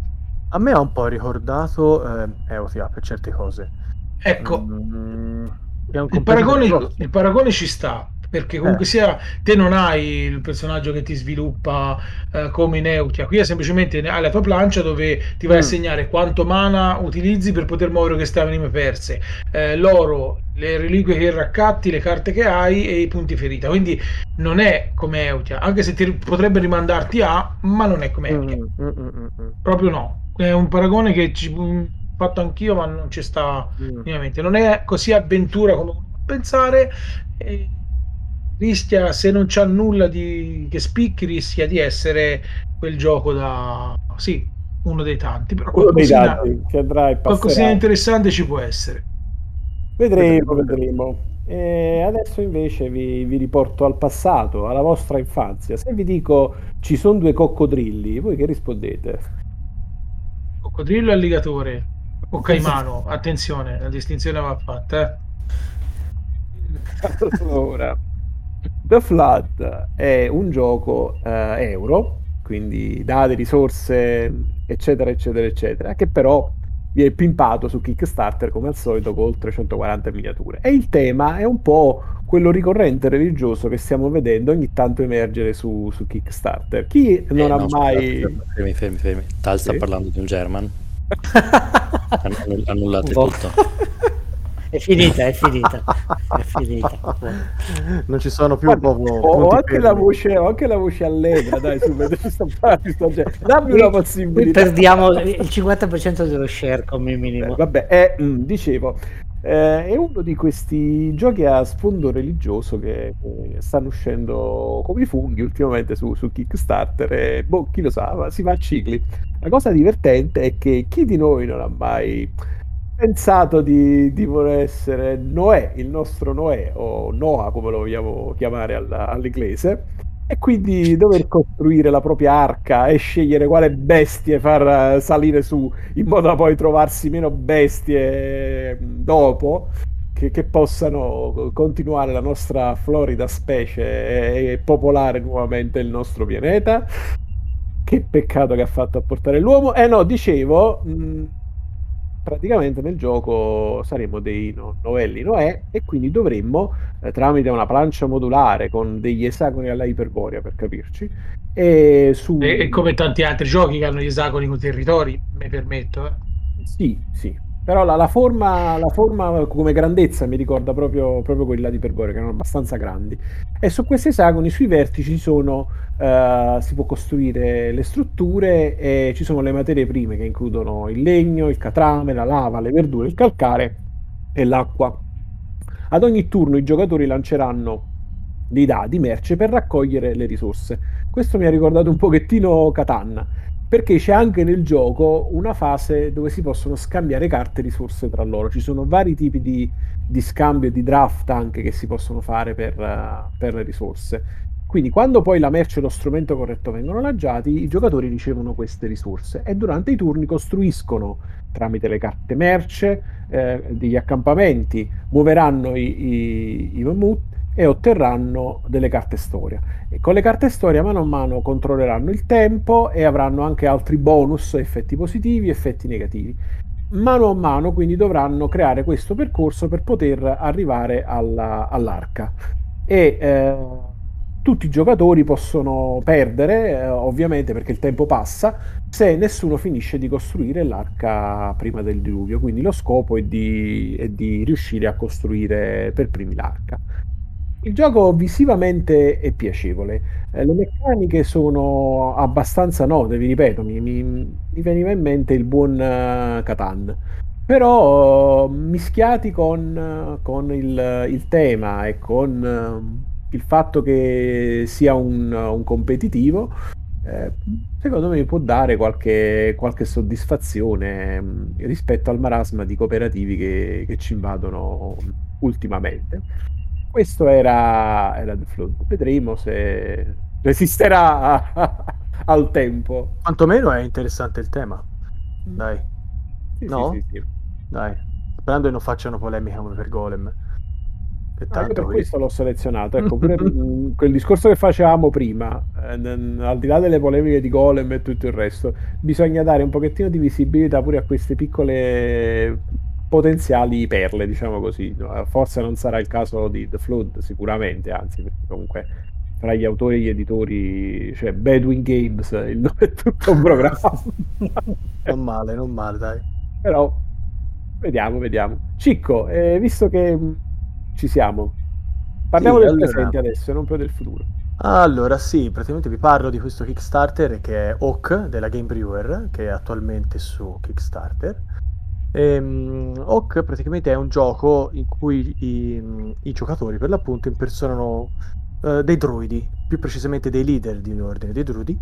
[SPEAKER 3] A me ha un po' ricordato eh, Eotia per certe cose.
[SPEAKER 2] Ecco, mm, il, paragone, il paragone ci sta, perché comunque eh. sia te non hai il personaggio che ti sviluppa eh, come in Eutia, qui è semplicemente hai la tua plancia dove ti vai mm. a segnare quanto mana utilizzi per poter muovere queste anime perse, eh, l'oro, le reliquie che raccatti, le carte che hai e i punti ferita, quindi non è come Eutia, anche se ti potrebbe rimandarti a, ma non è come mm, Eutia, mm, mm, mm, mm, proprio no, è un paragone che ci ho fatto anch'io ma non ci sta minimamente, non è così avventura come pensare. E rischia, se non c'ha nulla di, che spicchi, rischia di essere quel gioco da... sì, uno dei tanti, però qualcosina, qualcosina interessante ci può essere.
[SPEAKER 1] Vedremo, vedremo. E adesso invece vi, vi, riporto al passato, alla vostra infanzia. Se vi dico ci sono due coccodrilli, voi che rispondete?
[SPEAKER 2] Coccodrillo e alligatore o caimano, attenzione, la distinzione va fatta.
[SPEAKER 1] Eh. Allora, The Flood è un gioco eh, euro, quindi date, risorse, eccetera, eccetera, eccetera, che però vi è pimpato su Kickstarter come al solito con oltre 140 miniature. E il tema è un po' quello ricorrente religioso che stiamo vedendo ogni tanto emergere su, su Kickstarter. Chi non eh, ha no, mai...
[SPEAKER 6] Fermi, fermi, fermi. Tal sta sì? parlando di un German. Annullate tutto.
[SPEAKER 4] è finita, è finita, è finita.
[SPEAKER 3] Non ci sono più Guarda,
[SPEAKER 1] ho, anche la voce, ho anche la voce allegra, dai, su, sto dammi una possibilità.
[SPEAKER 4] Perdiamo il 50% dello share come minimo.
[SPEAKER 1] Eh, vabbè, eh, mh, dicevo, eh, è uno di questi giochi a sfondo religioso che, che stanno uscendo come i funghi ultimamente su, su, Kickstarter e boh, chi lo sa, si va a cicli. La cosa divertente è che chi di noi non ha mai pensato di, di voler essere Noè, il nostro Noè o Noah come lo vogliamo chiamare alla, all'inglese e quindi dover costruire la propria arca e scegliere quale bestie far eh, salire su in modo da poi trovarsi meno bestie dopo che, che possano continuare la nostra florida specie e, e, popolare nuovamente il nostro pianeta. Che peccato che ha fatto a portare l'uomo. Eh no, dicevo, mh, praticamente nel gioco saremo dei no- novelli Noè e quindi dovremmo, eh, tramite una plancia modulare con degli esagoni alla iperborea per capirci, e, su...
[SPEAKER 2] e, e come tanti altri giochi che hanno gli esagoni con territori, mi permetto. Eh.
[SPEAKER 1] Sì, sì, però la, la, forma, la, forma, come grandezza mi ricorda proprio, proprio quella di Pergore, che erano abbastanza grandi. E su questi esagoni, sui vertici, sono, uh, si può costruire le strutture e ci sono le materie prime che includono il legno, il catrame, la lava, le verdure, il calcare e l'acqua. Ad ogni turno i giocatori lanceranno dei dadi merce per raccogliere le risorse. Questo mi ha ricordato un pochettino Catan perché c'è anche nel gioco una fase dove si possono scambiare carte e risorse tra loro. Ci sono vari tipi di, di scambio di draft anche che si possono fare per, uh, per, le risorse. Quindi quando poi la merce e lo strumento corretto vengono lanciati, i giocatori ricevono queste risorse e durante i turni costruiscono tramite le carte merce eh, degli accampamenti, muoveranno i, i, i mammut e otterranno delle carte storia. E con le carte storia mano a mano controlleranno il tempo e avranno anche altri bonus, effetti positivi, effetti negativi. Mano a mano quindi dovranno creare questo percorso per poter arrivare alla, all'arca. E eh, tutti i giocatori possono perdere, eh, ovviamente perché il tempo passa, se nessuno finisce di costruire l'arca prima del diluvio. Quindi lo scopo è di, è di riuscire a costruire per primi l'arca. Il gioco visivamente è piacevole, eh, le meccaniche sono abbastanza note, vi ripeto, mi, mi, mi veniva in mente il buon uh, Catan, però uh, mischiati con, uh, con il, il, tema e con il fatto che sia un, un competitivo, eh, secondo me può dare qualche, qualche soddisfazione mh, mm, rispetto al marasma di cooperativi che, che ci invadono ultimamente questo era, era The Flood. Vedremo se resisterà a, al tempo.
[SPEAKER 3] Quantomeno è interessante il tema. Dai.
[SPEAKER 1] Sì, no? Sì, sì,
[SPEAKER 3] Dai. Sperando che non facciano polemica come per Golem.
[SPEAKER 1] Ah, per questo l'ho selezionato. Ecco, pure quel discorso che facevamo prima, eh, al di là delle polemiche di Golem e tutto il resto, bisogna dare un pochettino di visibilità pure a queste piccole potenziali perle, diciamo così. Forse non sarà il caso di The Flood, sicuramente, anzi, perché comunque tra gli autori e gli editori, cioè Bedouin Games, il nome è tutto un programma.
[SPEAKER 3] non male, non male, dai.
[SPEAKER 1] Però vediamo, vediamo. Cicco, eh, visto che ci siamo, parliamo sì, del allora... presente adesso, non più del futuro.
[SPEAKER 3] Allora, sì, praticamente vi parlo di questo Kickstarter che è Oak della Game Brewer, che è attualmente su Kickstarter Ehm, Hawk praticamente è un gioco in cui i, i giocatori per l'appunto impersonano eh, dei druidi, più precisamente dei leader di un ordine dei druidi,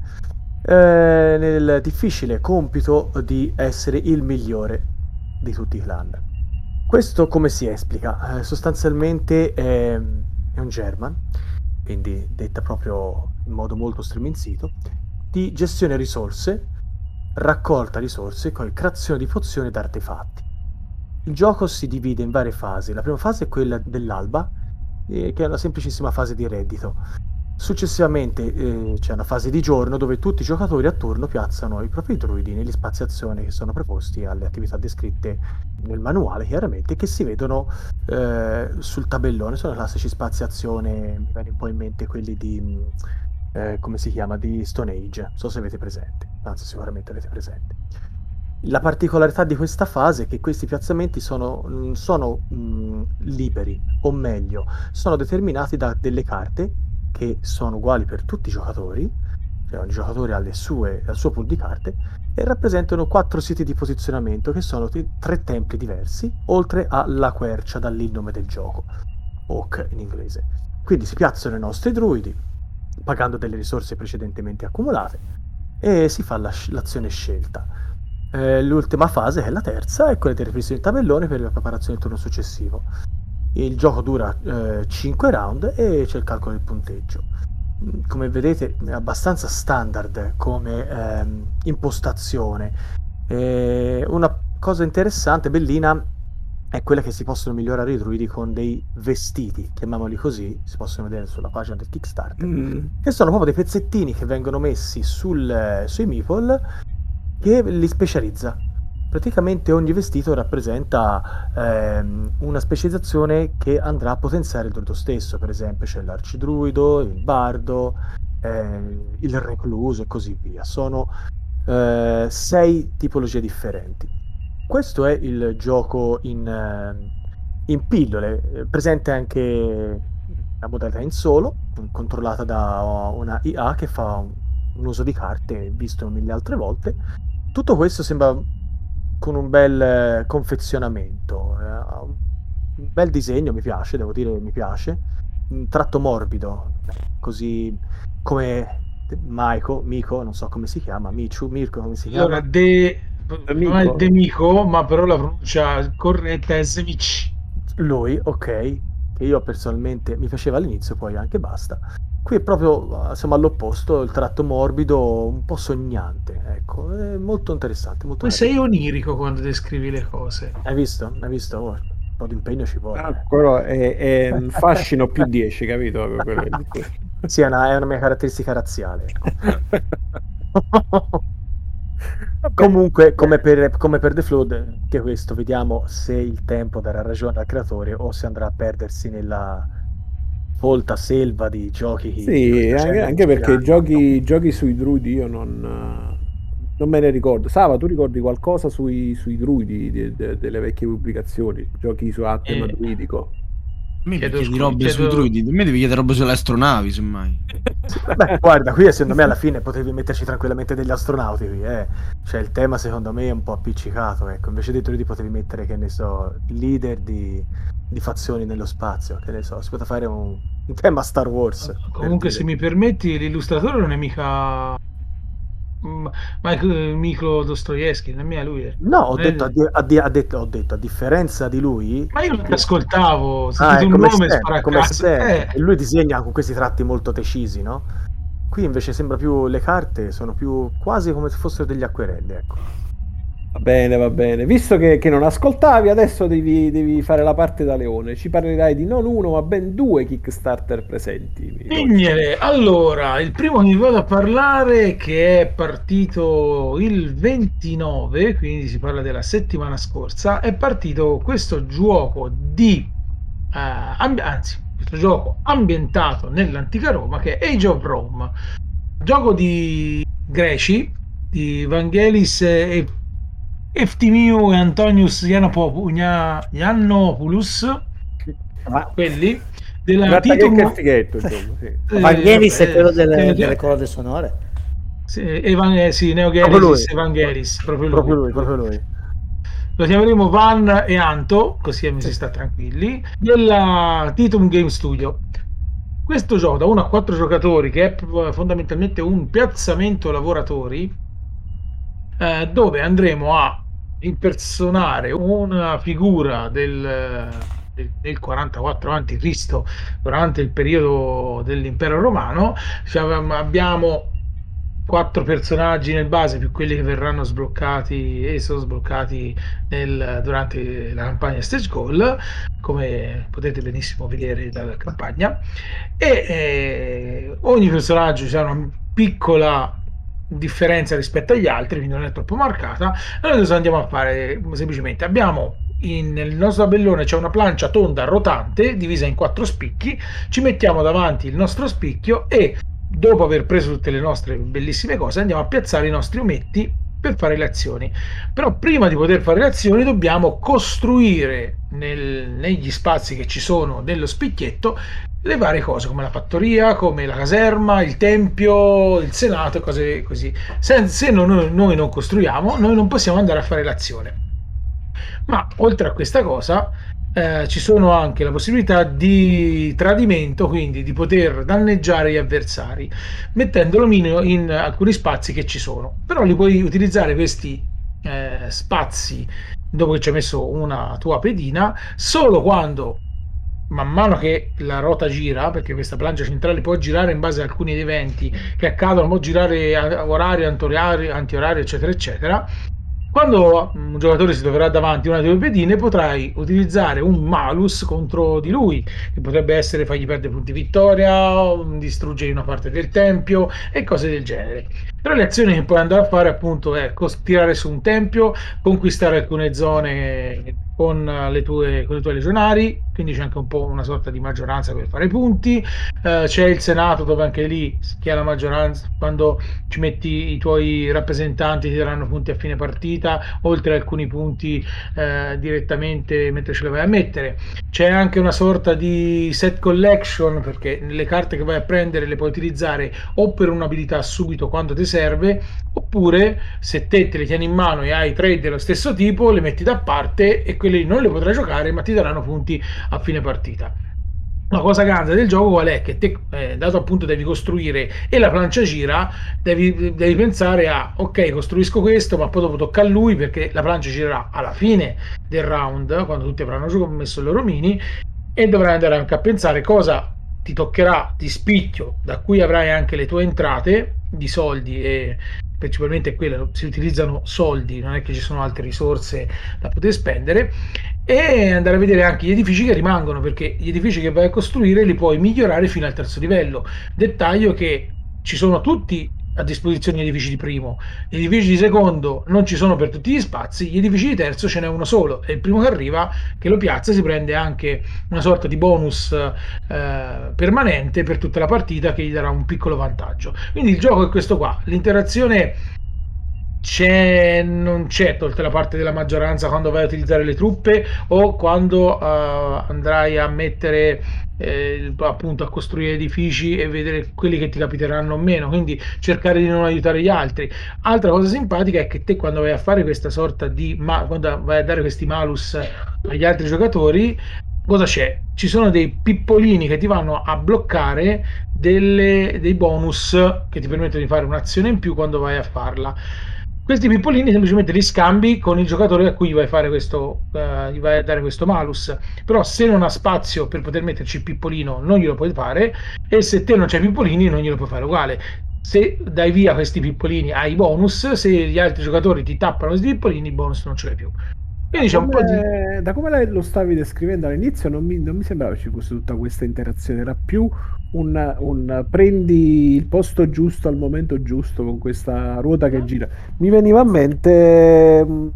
[SPEAKER 3] eh, nel difficile compito di essere il migliore di tutti i clan. Questo come si esplica? Eh, sostanzialmente è, è un German, quindi detta proprio in modo molto striminzito, di gestione risorse raccolta risorse con creazione di pozioni ed artefatti. Il gioco si divide in varie fasi. La prima fase è quella dell'alba, eh, che è una semplicissima fase di reddito. Successivamente eh, c'è una fase di giorno dove tutti i giocatori a turno piazzano i propri druidi negli spazi azione che sono preposti alle attività descritte nel manuale, chiaramente, che si vedono eh, sul tabellone. Sono classici spazi azione, mi viene un po' in mente quelli di eh, come si chiama, di Stone Age, non so se avete presente, anzi sicuramente avete presente. La particolarità di questa fase è che questi piazzamenti sono, mm, sono mh, mm, liberi, o meglio, sono determinati da delle carte che sono uguali per tutti i giocatori, cioè ogni giocatore ha sue, il suo pool di carte, e rappresentano quattro siti di posizionamento che sono t- tre templi diversi, oltre alla quercia dall'indome del gioco, Oak in inglese. Quindi si piazzano i nostri druidi, pagando delle risorse precedentemente accumulate, e si fa la, l'azione scelta eh, l'ultima fase, che è la terza, è quella di ripristino del tabellone per la preparazione del turno successivo. Il gioco dura eh, 5 round e c'è il calcolo del punteggio. Mm, come vedete è abbastanza standard come ehm, impostazione. E una cosa interessante, bellina, è quella che si possono migliorare i druidi con dei vestiti, chiamiamoli così, si possono vedere sulla pagina del Kickstarter, mm. che sono proprio dei pezzettini che vengono messi sul, sui meeple che li specializza. Praticamente ogni vestito rappresenta ehm, una specializzazione che andrà a potenziare il druido stesso, per esempio c'è l'arcidruido, il bardo, eh, il recluso e così via. Sono eh, sei tipologie differenti. Questo è il gioco in, eh, in pillole, presente anche la modalità in solo, controllata da una IA che fa un, un uso di carte visto mille altre volte tutto questo sembra con un bel eh, confezionamento, eh, un bel disegno, mi piace, devo dire, mi piace, un tratto morbido, così come Maiko, Miko, non so come si chiama, Michu, Mirko, come si chiama?
[SPEAKER 2] Allora, De, non è De Miko, ma però la pronuncia corretta è Zemic.
[SPEAKER 3] Lui, ok, che io personalmente mi piaceva all'inizio, poi anche basta. Qui è proprio siamo all'opposto, il tratto morbido, un po' sognante, ecco, è molto interessante. Molto
[SPEAKER 2] Ma sei onirico quando descrivi le cose.
[SPEAKER 3] Hai visto? Hai visto? Oh, un po' di impegno ci vuole. Ah,
[SPEAKER 1] quello è, è un fascino più 10, capito?
[SPEAKER 3] sì, è una, è una, mia caratteristica razziale. Ecco. Comunque, come per, come per The Flood, anche questo, vediamo se il tempo darà ragione al creatore o se andrà a perdersi nella folta selva di giochi.
[SPEAKER 1] Sì, anche, anche perché giochi, giochi, sui druidi io non, non, me ne ricordo. Sava, tu ricordi qualcosa sui, sui druidi de, de, delle vecchie pubblicazioni? Giochi su Attema eh. druidico?
[SPEAKER 5] Mi devi chiedi robe chiedo... sui druidi, a me devi chiedere robe sulle astronavi, semmai.
[SPEAKER 3] Beh, guarda, qui secondo me alla fine potevi metterci tranquillamente degli astronauti qui, eh. Cioè il tema secondo me è un po' appiccicato, ecco. Invece dei druidi potevi mettere, che ne so, leader di, di fazioni nello spazio, che ne so, si poteva fare un, un tema Star Wars.
[SPEAKER 2] Comunque se mi permetti, l'illustratore non è mica Michael Miklo Dostoevsky, non è lui.
[SPEAKER 3] No, ho detto, a, di, a, di, a detto, ho detto, a differenza di lui.
[SPEAKER 2] Ma io non ti ascoltavo, ah, un nome
[SPEAKER 3] Stan, come eh. lui disegna con questi tratti molto decisi, no? Qui invece sembra più le carte sono più quasi come se fossero degli acquerelli, ecco.
[SPEAKER 1] Bene, va bene. Visto che, che non ascoltavi, adesso devi, devi, fare la parte da leone. Ci parlerai di non uno, ma ben due Kickstarter presenti.
[SPEAKER 2] Mignere. Allora, il primo che vi vado a parlare, che è partito il 29, quindi si parla della settimana scorsa, è partito questo gioco di... Uh, ambi- anzi, questo gioco ambientato nell'antica Roma, che è Age of Rome. Gioco di greci, di Vangelis e Eftimiu e Antonius Iannopoulos, ah. quelli
[SPEAKER 1] della Titum... Fighetto, insomma,
[SPEAKER 4] sì. eh, Vangelis è quello delle, eh, delle colonne sonore.
[SPEAKER 2] Sì, Evan, eh, sì Neogenesis Evangelis, proprio lui. Proprio lui, proprio lui. Lo chiameremo Van e Anto, così sì. si sta tranquilli, della Titum Game Studio. Questo gioco da 1 a 4 giocatori, che è fondamentalmente un piazzamento lavoratori, eh, dove andremo a impersonare una figura del, del, 44 a.C. durante il periodo dell'impero romano. Cioè, abbiamo quattro personaggi nel base più quelli che verranno sbloccati e sono sbloccati nel, durante la campagna Stage Goal come potete benissimo vedere dalla campagna e eh, ogni personaggio c'è una piccola differenza rispetto agli altri, quindi non è troppo marcata. Noi cosa andiamo a fare? Semplicemente abbiamo in, nel nostro tabellone c'è una plancia tonda rotante divisa in quattro spicchi, ci mettiamo davanti il nostro spicchio e dopo aver preso tutte le nostre bellissime cose andiamo a piazzare i nostri ometti per fare le azioni. Però prima di poter fare le azioni dobbiamo costruire nel, negli spazi che ci sono nello spicchietto le varie cose come la fattoria, come la caserma, il tempio, il senato cose così. Se, se non, noi non costruiamo, noi non possiamo andare a fare l'azione. Ma oltre a questa cosa, eh, ci sono anche la possibilità di tradimento, quindi di poter danneggiare gli avversari, mettendo l'omino in alcuni spazi che ci sono. Però li puoi utilizzare questi eh, spazi dopo che ci hai messo una tua pedina solo quando man mano che la rota gira, perché questa plancia centrale può girare in base a alcuni eventi che accadono, può girare a orari, anti antiorari, eccetera, eccetera, quando un giocatore si troverà davanti a una delle pedine, potrai utilizzare un malus contro di lui, che potrebbe essere fargli perdere punti vittoria, distruggere una parte del tempio e cose del genere. Però le azioni che puoi andare a fare appunto è tirare su un tempio, conquistare alcune zone con le tue, con le tue legionari, quindi c'è anche un po' una sorta di maggioranza per fare punti. Uh, c'è il Senato dove anche lì chi ha la maggioranza, quando ci metti i tuoi rappresentanti ti daranno punti a fine partita, oltre a alcuni punti uh, direttamente mentre ce le vai a mettere. C'è anche una sorta di set collection perché le carte che vai a prendere le puoi utilizzare o per un'abilità subito quando ti serve, oppure se te te le tieni in mano e hai tre dello stesso tipo, le metti da parte e quelle non le potrai giocare, ma ti daranno punti a fine partita. La cosa grande del gioco qual è? Che te, eh, dato appunto devi costruire e la plancia gira, devi, devi, pensare a ok, costruisco questo, ma poi dopo tocca a lui perché la plancia girerà alla fine del round, quando tutti avranno messo i loro mini, e dovrai andare anche a pensare cosa ti toccherà di spicchio, da cui avrai anche le tue entrate di soldi e principalmente quelle si utilizzano soldi, non è che ci sono altre risorse da poter spendere e andare a vedere anche gli edifici che rimangono perché gli edifici che vai a costruire li puoi migliorare fino al terzo livello. Dettaglio che ci sono tutti a disposizione gli edifici di primo. Gli edifici di secondo non ci sono per tutti gli spazi, gli edifici di terzo ce n'è uno solo e il primo che arriva, che lo piazza, si prende anche una sorta di bonus eh, permanente per tutta la partita che gli darà un piccolo vantaggio. Quindi il gioco è questo qua, l'interazione c'è, non c'è tolta la parte della maggioranza quando vai a utilizzare le truppe o quando uh, andrai a mettere eh, appunto a costruire edifici e vedere quelli che ti capiteranno o meno quindi cercare di non aiutare gli altri altra cosa simpatica è che te quando vai a fare questa sorta di ma quando vai a dare questi malus agli altri giocatori cosa c'è? Ci sono dei pippolini che ti vanno a bloccare delle, dei bonus che ti permettono di fare un'azione in più quando vai a farla questi pippolini semplicemente li scambi con il giocatore a cui vai fare questo, uh, gli vai a dare questo malus. Però se non ha spazio per poter metterci il pippolino non glielo puoi fare e se te non c'hai pippolini non glielo puoi fare uguale. Se dai via questi pippolini hai bonus, se gli altri giocatori ti tappano questi pippolini, i bonus non ce l'hai più.
[SPEAKER 1] Quindi c'è un po' di... Da come lo stavi descrivendo all'inizio non mi, non mi sembrava ci fosse tutta questa interazione, era più un, un, prendi il posto giusto al momento giusto con questa ruota che gira. Mi veniva a mente um,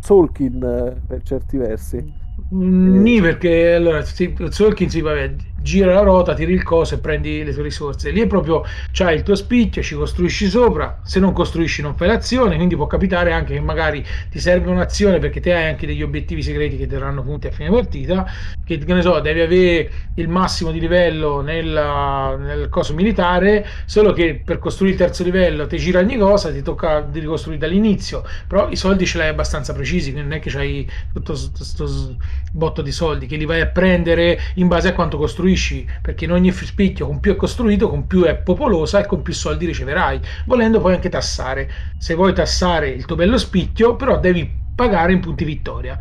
[SPEAKER 1] Solkin per certi versi.
[SPEAKER 2] Mm, eh, perché allora sì, Solkin sì, vabbè, gira la ruota, tiri il coso e prendi le tue risorse. Lì è proprio c'hai il tuo spicchio, ci costruisci sopra. Se non costruisci, non fai l'azione. Quindi può capitare anche che magari ti serve un'azione perché te hai anche degli obiettivi segreti che daranno punti a fine partita. Che, che ne so, devi avere il massimo di livello nella, nel coso militare. Solo che per costruire il terzo livello ti gira ogni cosa, ti tocca ricostruire dall'inizio. Però i soldi ce l'hai abbastanza precisi, quindi non è che c'hai tutto questo botto di soldi che li vai a prendere in base a quanto costruisci costruisci, perché in ogni spicchio con più è costruito, con più è popolosa e con più soldi riceverai. Volendo puoi anche tassare. Se vuoi tassare il tuo bello spicchio, però devi pagare in punti vittoria.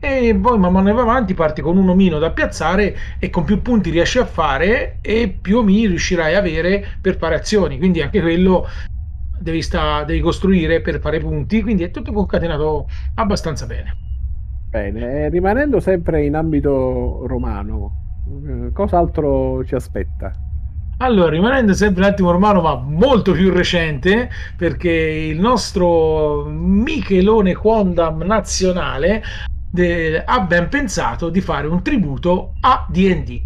[SPEAKER 2] E poi man mano va avanti parti con un omino da piazzare e con più punti riesci a fare e più omini riuscirai a avere per fare azioni. Quindi anche quello devi, sta, devi costruire per fare punti, quindi è tutto concatenato abbastanza bene.
[SPEAKER 1] Bene, rimanendo sempre in ambito romano, cos'altro ci aspetta?
[SPEAKER 2] Allora, rimanendo sempre un attimo romano, ma molto più recente, perché il nostro Michelone Quondam nazionale de, ha ben pensato di fare un tributo a DD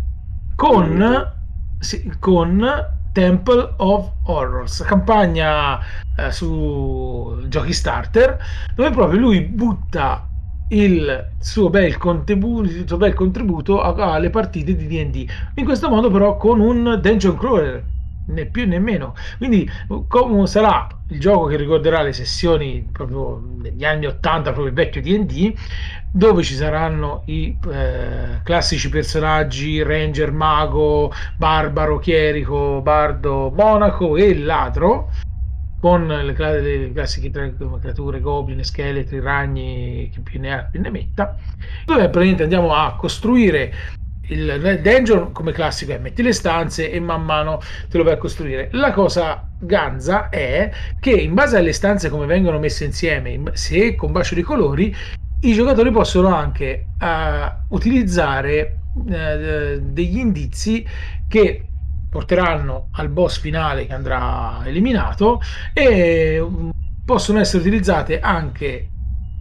[SPEAKER 2] con, sì, con Temple of Horrors, campagna eh, su giochi starter, dove proprio lui butta il suo bel contributo, il suo bel contributo alle partite di DD. In questo modo, però, con un dungeon crawler, né più né meno. Quindi, come sarà il gioco che ricorderà le sessioni proprio negli anni 80, proprio il vecchio DD, dove ci saranno i eh, classici personaggi Ranger, Mago, Barbaro, Chierico, Bardo, Monaco e Ladro con le, le classiche creature, goblin, scheletri, ragni, chi più ne ha più ne metta, dove praticamente andiamo a costruire il dungeon come classico è metti le stanze e man mano te lo vai a costruire. La cosa ganza è che in base alle stanze come vengono messe insieme, se con bacio di colori, i giocatori possono anche uh, utilizzare uh, degli indizi che porteranno al boss finale che andrà eliminato e mm, possono essere utilizzate anche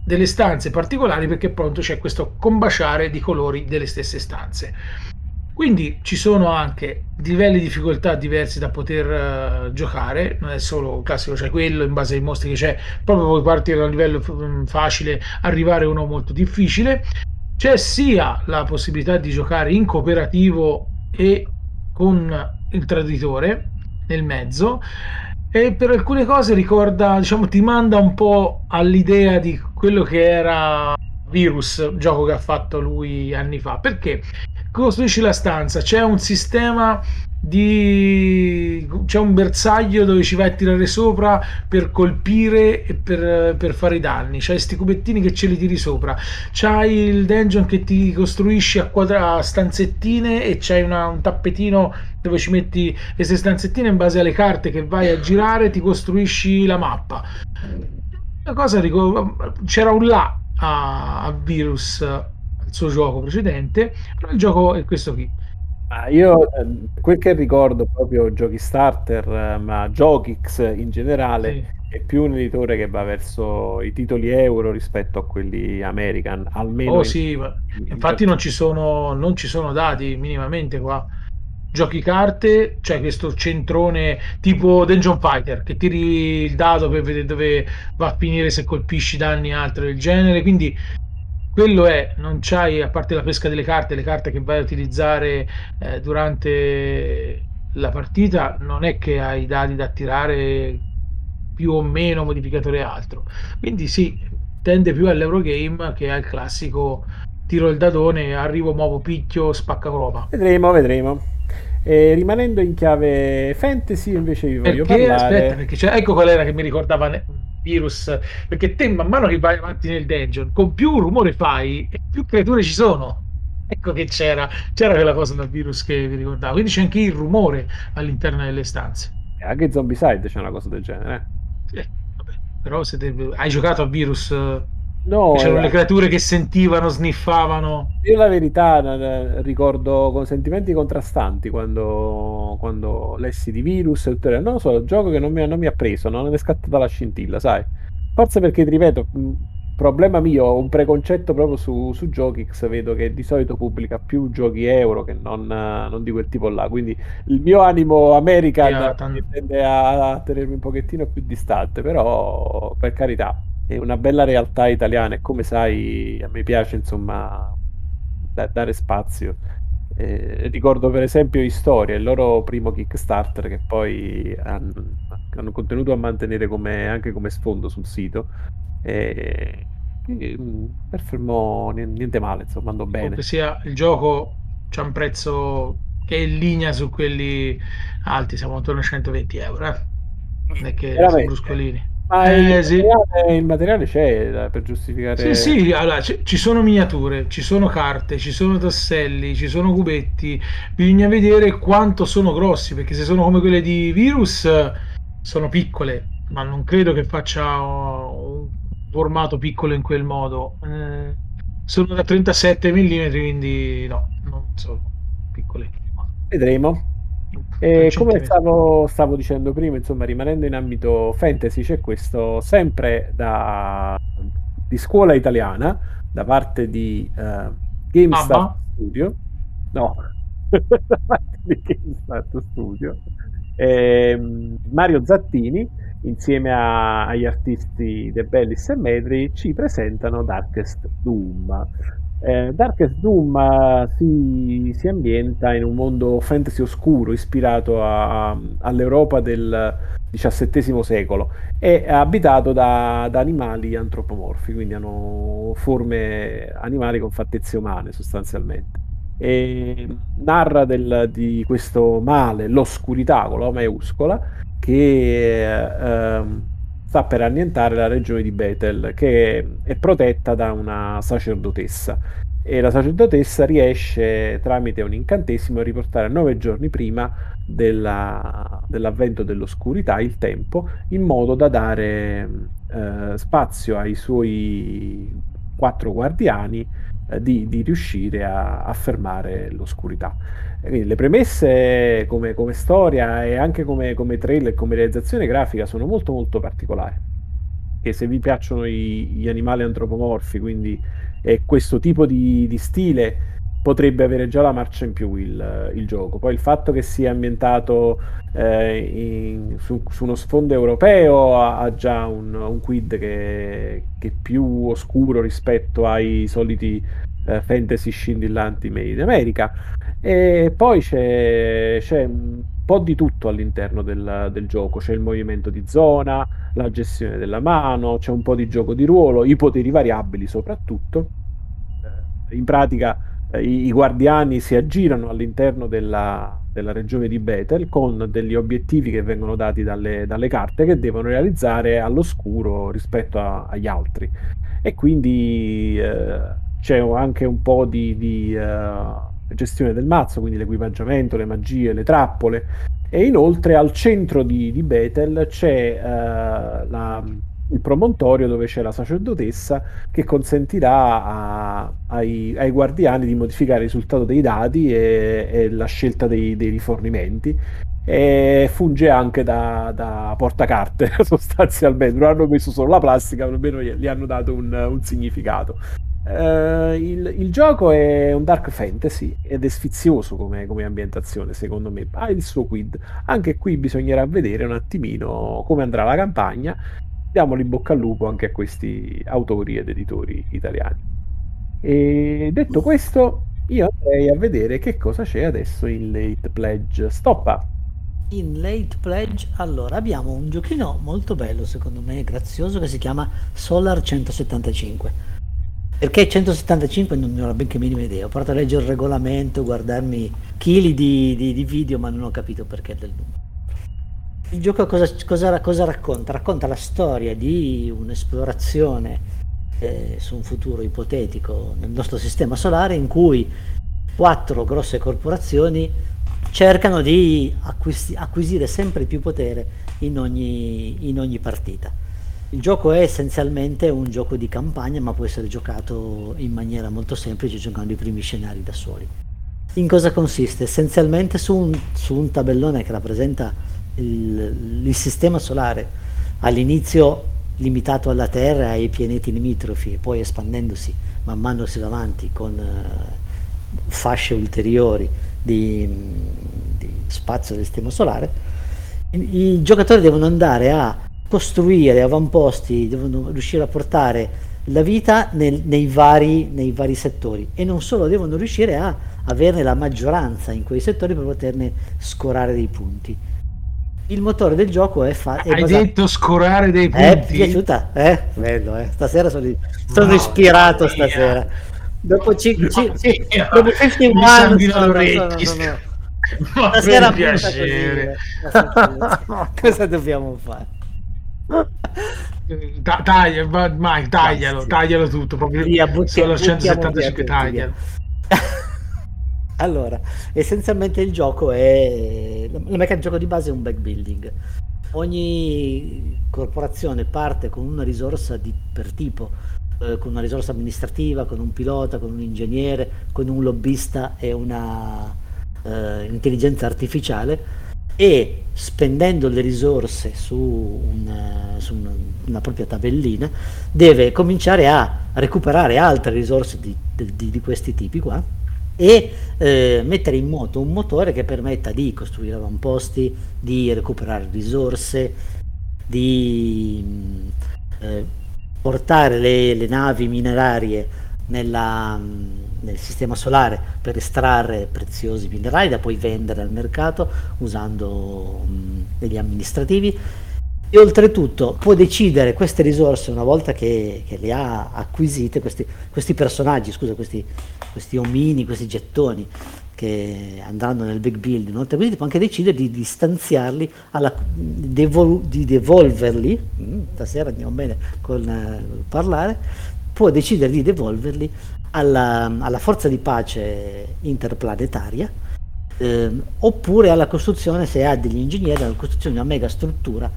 [SPEAKER 2] delle stanze particolari perché appunto c'è questo combaciare di colori delle stesse stanze. Quindi ci sono anche livelli di difficoltà diversi da poter uh, giocare, non è solo classico, c'è cioè quello in base ai mostri che c'è, proprio puoi partire da un livello mm, facile, arrivare a uno molto difficile. C'è sia la possibilità di giocare in cooperativo e con il traditore nel mezzo e per alcune cose ricorda, diciamo, ti manda un po' all'idea di quello che era Virus, gioco che ha fatto lui anni fa. Perché costruisci la stanza, c'è un sistema di c'è un bersaglio dove ci vai a tirare sopra per colpire e per, per fare i danni. C'hai questi cubettini che ce li tiri sopra. C'hai il dungeon che ti costruisci a, quadra- a stanzettine e c'hai una, un tappetino dove ci metti queste stanzettine in base alle carte che vai a girare ti costruisci la mappa. La cosa c'era un là a, a Virus al suo gioco precedente però il gioco è questo qui
[SPEAKER 1] Ah, io ehm, quel che ricordo proprio giochi starter, ma Giochix in generale sì. è più un editore che va verso i titoli euro rispetto a quelli American, almeno.
[SPEAKER 2] Oh in, sì, in, infatti in... non, ci sono, non ci sono dati minimamente qua. Giochi carte, c'è questo centrone tipo Dungeon Fighter che tiri il dado per vedere dove va a finire se colpisci danni e altro del genere. Quindi quello è, non c'hai, a parte la pesca delle carte, le carte che vai a utilizzare eh, durante la partita, non è che hai dadi da tirare più o meno modificatore altro. Quindi sì, tende più all'Eurogame che al classico tiro il dadone, arrivo, muovo, picchio, spacca roba.
[SPEAKER 1] Vedremo, vedremo. E rimanendo in chiave fantasy, invece vi voglio
[SPEAKER 2] perché,
[SPEAKER 1] parlare.
[SPEAKER 2] Aspetta, perché ecco qual era che mi ricordava virus, perché te man mano che vai avanti nel dungeon, con più rumore fai e più creature ci sono. Ecco che c'era, c'era quella cosa del virus che vi ricordavo. Quindi c'è anche il rumore all'interno delle stanze.
[SPEAKER 1] E anche Zombicide c'è una cosa del genere.
[SPEAKER 2] Eh, vabbè. Però se te... hai giocato a virus No, c'erano le creature che sentivano, sniffavano.
[SPEAKER 1] Io la verità ricordo con sentimenti contrastanti quando, quando lessi di virus e tutto Non lo so, il gioco che non mi, non mi ha preso, non è scattata la scintilla, sai? Forse perché ti ripeto, problema mio, ho un preconcetto proprio su, su Giochix, vedo che di solito pubblica più giochi euro che non, non di quel tipo là, quindi il mio animo American yeah, tende a tenermi un pochettino più distante, però per carità è una bella realtà italiana e come sai a me piace insomma da, dare spazio. Eh, ricordo per esempio Historia, il loro primo Kickstarter che poi hanno, hanno contenuto a mantenere come, anche come sfondo sul sito. E, mm, per fermo niente male, insomma, andò bene. Comunque
[SPEAKER 2] sia il gioco c'è un prezzo che è in linea su quelli alti, siamo attorno a 120 euro. Eh? Non è che sono bruscolini.
[SPEAKER 1] Ma eh, il, sì. materiale, il, materiale, c'è per giustificare.
[SPEAKER 2] Sì, sì, allora, c- ci sono miniature, ci sono carte, ci sono tasselli, ci sono cubetti. Bisogna vedere quanto sono grossi, perché se sono come quelle di Virus, sono piccole, ma non credo che faccia un formato piccolo in quel modo. Eh, sono da 37 mm, quindi no, non sono piccole.
[SPEAKER 1] Vedremo. E come stavo, stavo, dicendo prima, insomma, rimanendo in ambito fantasy, c'è questo sempre da, di scuola italiana da parte di uh, GameStar Studio. No, da parte di GameStar Studio. Eh, Mario Zattini, insieme a, agli artisti De Bellis e Medri, ci presentano Darkest Doom. Eh, Darkest Doom uh, si, si, ambienta in un mondo fantasy oscuro ispirato a, a, all'Europa del XVII secolo è abitato da, da, animali antropomorfi, quindi hanno forme animali con fattezze umane sostanzialmente. E narra del, di questo male, l'oscurità con la maiuscola, che eh, sta per annientare la regione di Bethel, che è protetta da una sacerdotessa. E la sacerdotessa riesce tramite un incantesimo a riportare nove giorni prima della, dell'avvento dell'oscurità il tempo, in modo da dare eh, spazio ai suoi quattro guardiani eh, di, di, riuscire a, a fermare l'oscurità. Le premesse come, come storia e anche come, come trailer e come realizzazione grafica sono molto molto particolari. Che se vi piacciono i, gli animali antropomorfi, quindi eh, questo tipo di, di, stile, potrebbe avere già la marcia in più il, il gioco. Poi il fatto che sia ambientato eh, in, su, su, uno sfondo europeo ha, ha già un, un quid che, che, è più oscuro rispetto ai soliti eh, fantasy scindillanti made in America. E poi c'è, c'è un po' di tutto all'interno del, del, gioco, c'è il movimento di zona, la gestione della mano, c'è un po' di gioco di ruolo, i poteri variabili soprattutto. In pratica eh, i, i, guardiani si aggirano all'interno della, della, regione di Bethel con degli obiettivi che vengono dati dalle, dalle carte che devono realizzare all'oscuro rispetto a, agli altri. E quindi eh, c'è anche un po' di, di uh, gestione del mazzo, quindi l'equipaggiamento, le magie, le trappole. E inoltre al centro di, di Bethel c'è uh, la, il promontorio dove c'è la sacerdotessa che consentirà a, ai, ai, guardiani di modificare il risultato dei dati e, e la scelta dei, dei, rifornimenti. E funge anche da, da portacarte sostanzialmente. Non hanno messo solo la plastica, almeno gli hanno dato un, un significato. Uh, il, il, gioco è un dark fantasy ed è sfizioso come, come, ambientazione, secondo me. Ha il suo quid. Anche qui bisognerà vedere un attimino come andrà la campagna. Diamoli in bocca al lupo anche a questi autori ed editori italiani. E detto questo, io andrei a vedere che cosa c'è adesso in Late Pledge. Stoppa!
[SPEAKER 4] In Late Pledge, allora, abbiamo un giochino molto bello, secondo me, grazioso, che si chiama Solar 175 perché 175 non ne ho la benché minima idea. Ho provato a leggere il regolamento, guardarmi chili di, di, di, video, ma non ho capito perché del numero. Il gioco cosa, cosa, cosa racconta? Racconta la storia di un'esplorazione eh, su un futuro ipotetico nel nostro sistema solare in cui quattro grosse corporazioni cercano di acquis- acquisire sempre più potere in ogni, in ogni partita il gioco è essenzialmente un gioco di campagna, ma può essere giocato in maniera molto semplice, giocando i primi scenari da soli. In cosa consiste? Essenzialmente su un, su un tabellone che rappresenta il, il, sistema solare, all'inizio limitato alla Terra e ai pianeti limitrofi, e poi espandendosi man mano si va avanti con uh, fasce ulteriori di, di spazio del sistema solare. I, I giocatori devono andare a costruire avamposti, devono riuscire a portare la vita nel, nei, vari, nei, vari, settori e non solo devono riuscire a averne la maggioranza in quei settori per poterne scorare dei punti. Il motore del gioco è fatto.
[SPEAKER 2] Hai basato... detto scorare dei punti?
[SPEAKER 4] È piaciuta? Eh? Bello, eh? Stasera sono, sono no, ispirato stasera. Dopo, ci, no, ci, ci, dopo 51 anni sono, sono, sono, stasera piacere. Cosa dobbiamo fare?
[SPEAKER 2] Taglia, mai, taglialo, sì. taglialo tutto, proprio via, butti, solo 175 taglialo.
[SPEAKER 4] allora, essenzialmente il gioco è la meccanica gioco di base è un backbuilding. Ogni corporazione parte con una risorsa di, per tipo, eh, con una risorsa amministrativa, con un pilota, con un ingegnere, con un lobbista e una eh, intelligenza artificiale e spendendo le risorse su una, su una, una propria tabellina deve cominciare a recuperare altre risorse di, di, di questi tipi qua e eh, mettere in moto un motore che permetta di costruire avamposti, di recuperare risorse, di eh, portare le, le, navi minerarie nella, nel sistema solare per estrarre preziosi minerali da poi vendere al mercato usando degli amministrativi. E oltretutto può decidere queste risorse una volta che, che le ha acquisite, questi, questi personaggi, scusa, questi, questi, omini, questi gettoni che andranno nel big build, inoltre quindi può anche decidere di, di stanziarli, alla, di devolverli, mm, stasera andiamo bene con uh, parlare, può decidere di devolverli alla, alla forza di pace interplanetaria eh, oppure alla costruzione, se ha degli ingegneri, alla costruzione di una mega struttura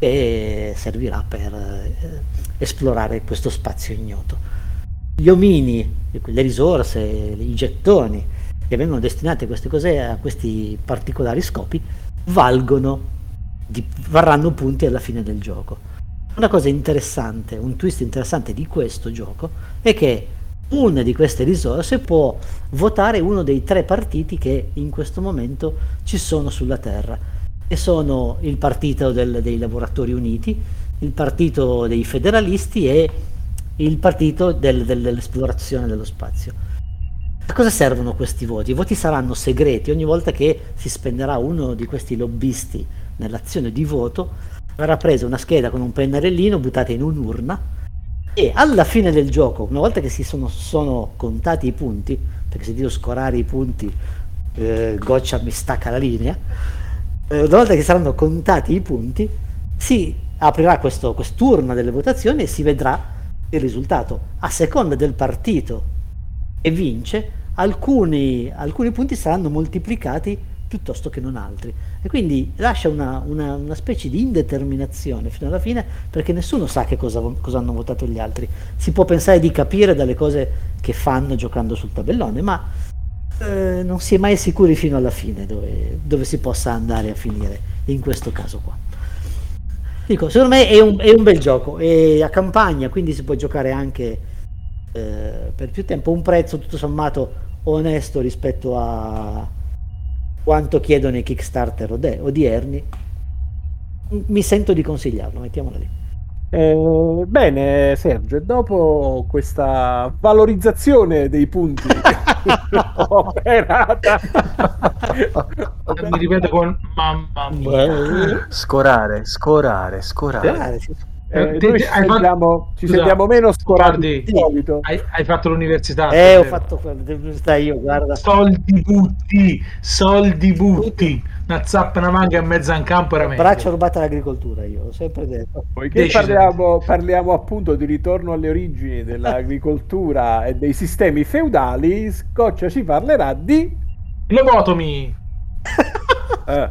[SPEAKER 4] e servirà per eh, esplorare questo spazio ignoto. Gli omini, le risorse, i gettoni che vengono destinati a queste cose, a questi particolari scopi, valgono, di, varranno punti alla fine del gioco. Una cosa interessante, un twist interessante di questo gioco è che una di queste risorse può votare uno dei tre partiti che in questo momento ci sono sulla Terra e sono il partito del, dei lavoratori uniti, il partito dei federalisti e il partito del, del, dell'esplorazione dello spazio. A cosa servono questi voti? I voti saranno segreti, ogni volta che si spenderà uno di questi lobbisti nell'azione di voto verrà presa una scheda con un pennarellino buttata in un'urna e alla fine del gioco, una volta che si sono, sono contati i punti, perché se devo scorare i punti eh, Goccia mi stacca la linea, eh, una volta che saranno contati i punti, si aprirà questo, quest'urna delle votazioni e si vedrà il risultato. A seconda del partito che vince, alcuni, alcuni punti saranno moltiplicati piuttosto che non altri. E quindi lascia una, una, una, specie di indeterminazione fino alla fine perché nessuno sa che cosa, cosa, hanno votato gli altri. Si può pensare di capire dalle cose che fanno giocando sul tabellone, ma eh, non si è mai sicuri fino alla fine dove, dove, si possa andare a finire in questo caso qua. Dico, secondo me è un, è un bel gioco, è a campagna, quindi si può giocare anche eh, per più tempo, un prezzo tutto sommato onesto rispetto a quanto chiedono i Kickstarter odierni. Mi sento di consigliarlo, mettiamola lì.
[SPEAKER 1] Eh, bene, Sergio, dopo questa valorizzazione dei punti operata,
[SPEAKER 2] mi ripeto con mamma mia,
[SPEAKER 3] scorare, scorare, scorare.
[SPEAKER 1] Eh, te, ci, sentiamo, ci sentiamo, meno scorati di solito.
[SPEAKER 2] Hai, hai, fatto l'università?
[SPEAKER 4] Eh, ho fatto l'università io, guarda.
[SPEAKER 2] Soldi butti, soldi butti una zappa, una manga e mezza in campo era meglio.
[SPEAKER 4] Braccio rubato all'agricoltura, io l'ho sempre detto.
[SPEAKER 1] Poiché parliamo, parliamo, appunto di ritorno alle origini dell'agricoltura e dei sistemi feudali, Scoccia ci parlerà di...
[SPEAKER 2] Lobotomi! eh.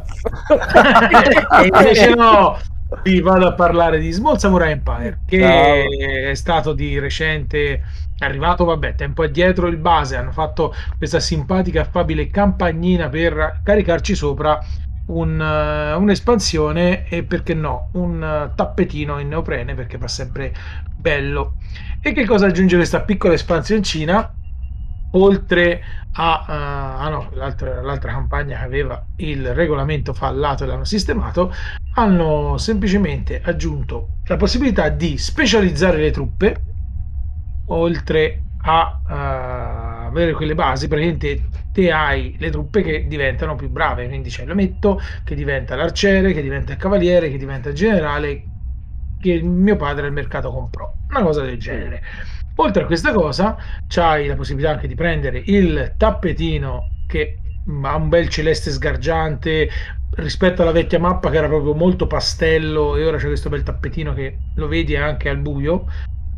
[SPEAKER 2] e invece no, vi vado a parlare di Small Samurai Empire, che no. è stato di recente è arrivato, vabbè, tempo addietro il base, hanno fatto questa simpatica affabile campagnina per caricarci sopra un, uh, un'espansione e perché no, un uh, tappetino in neoprene perché fa sempre bello. E che cosa aggiunge questa piccola espansioncina? Oltre a, uh, ah no, l'altra, l'altra campagna che aveva il regolamento fallato e l'hanno sistemato, hanno semplicemente aggiunto la possibilità di specializzare le truppe oltre a uh, avere quelle basi, praticamente te hai le truppe che diventano più brave, quindi c'è l'ometto che diventa l'arciere, che diventa il cavaliere, che diventa il generale, che mio padre al mercato comprò, una cosa del genere. Oltre a questa cosa, c'hai la possibilità anche di prendere il tappetino che ha un bel celeste sgargiante rispetto alla vecchia mappa che era proprio molto pastello e ora c'è questo bel tappetino che lo vedi anche al buio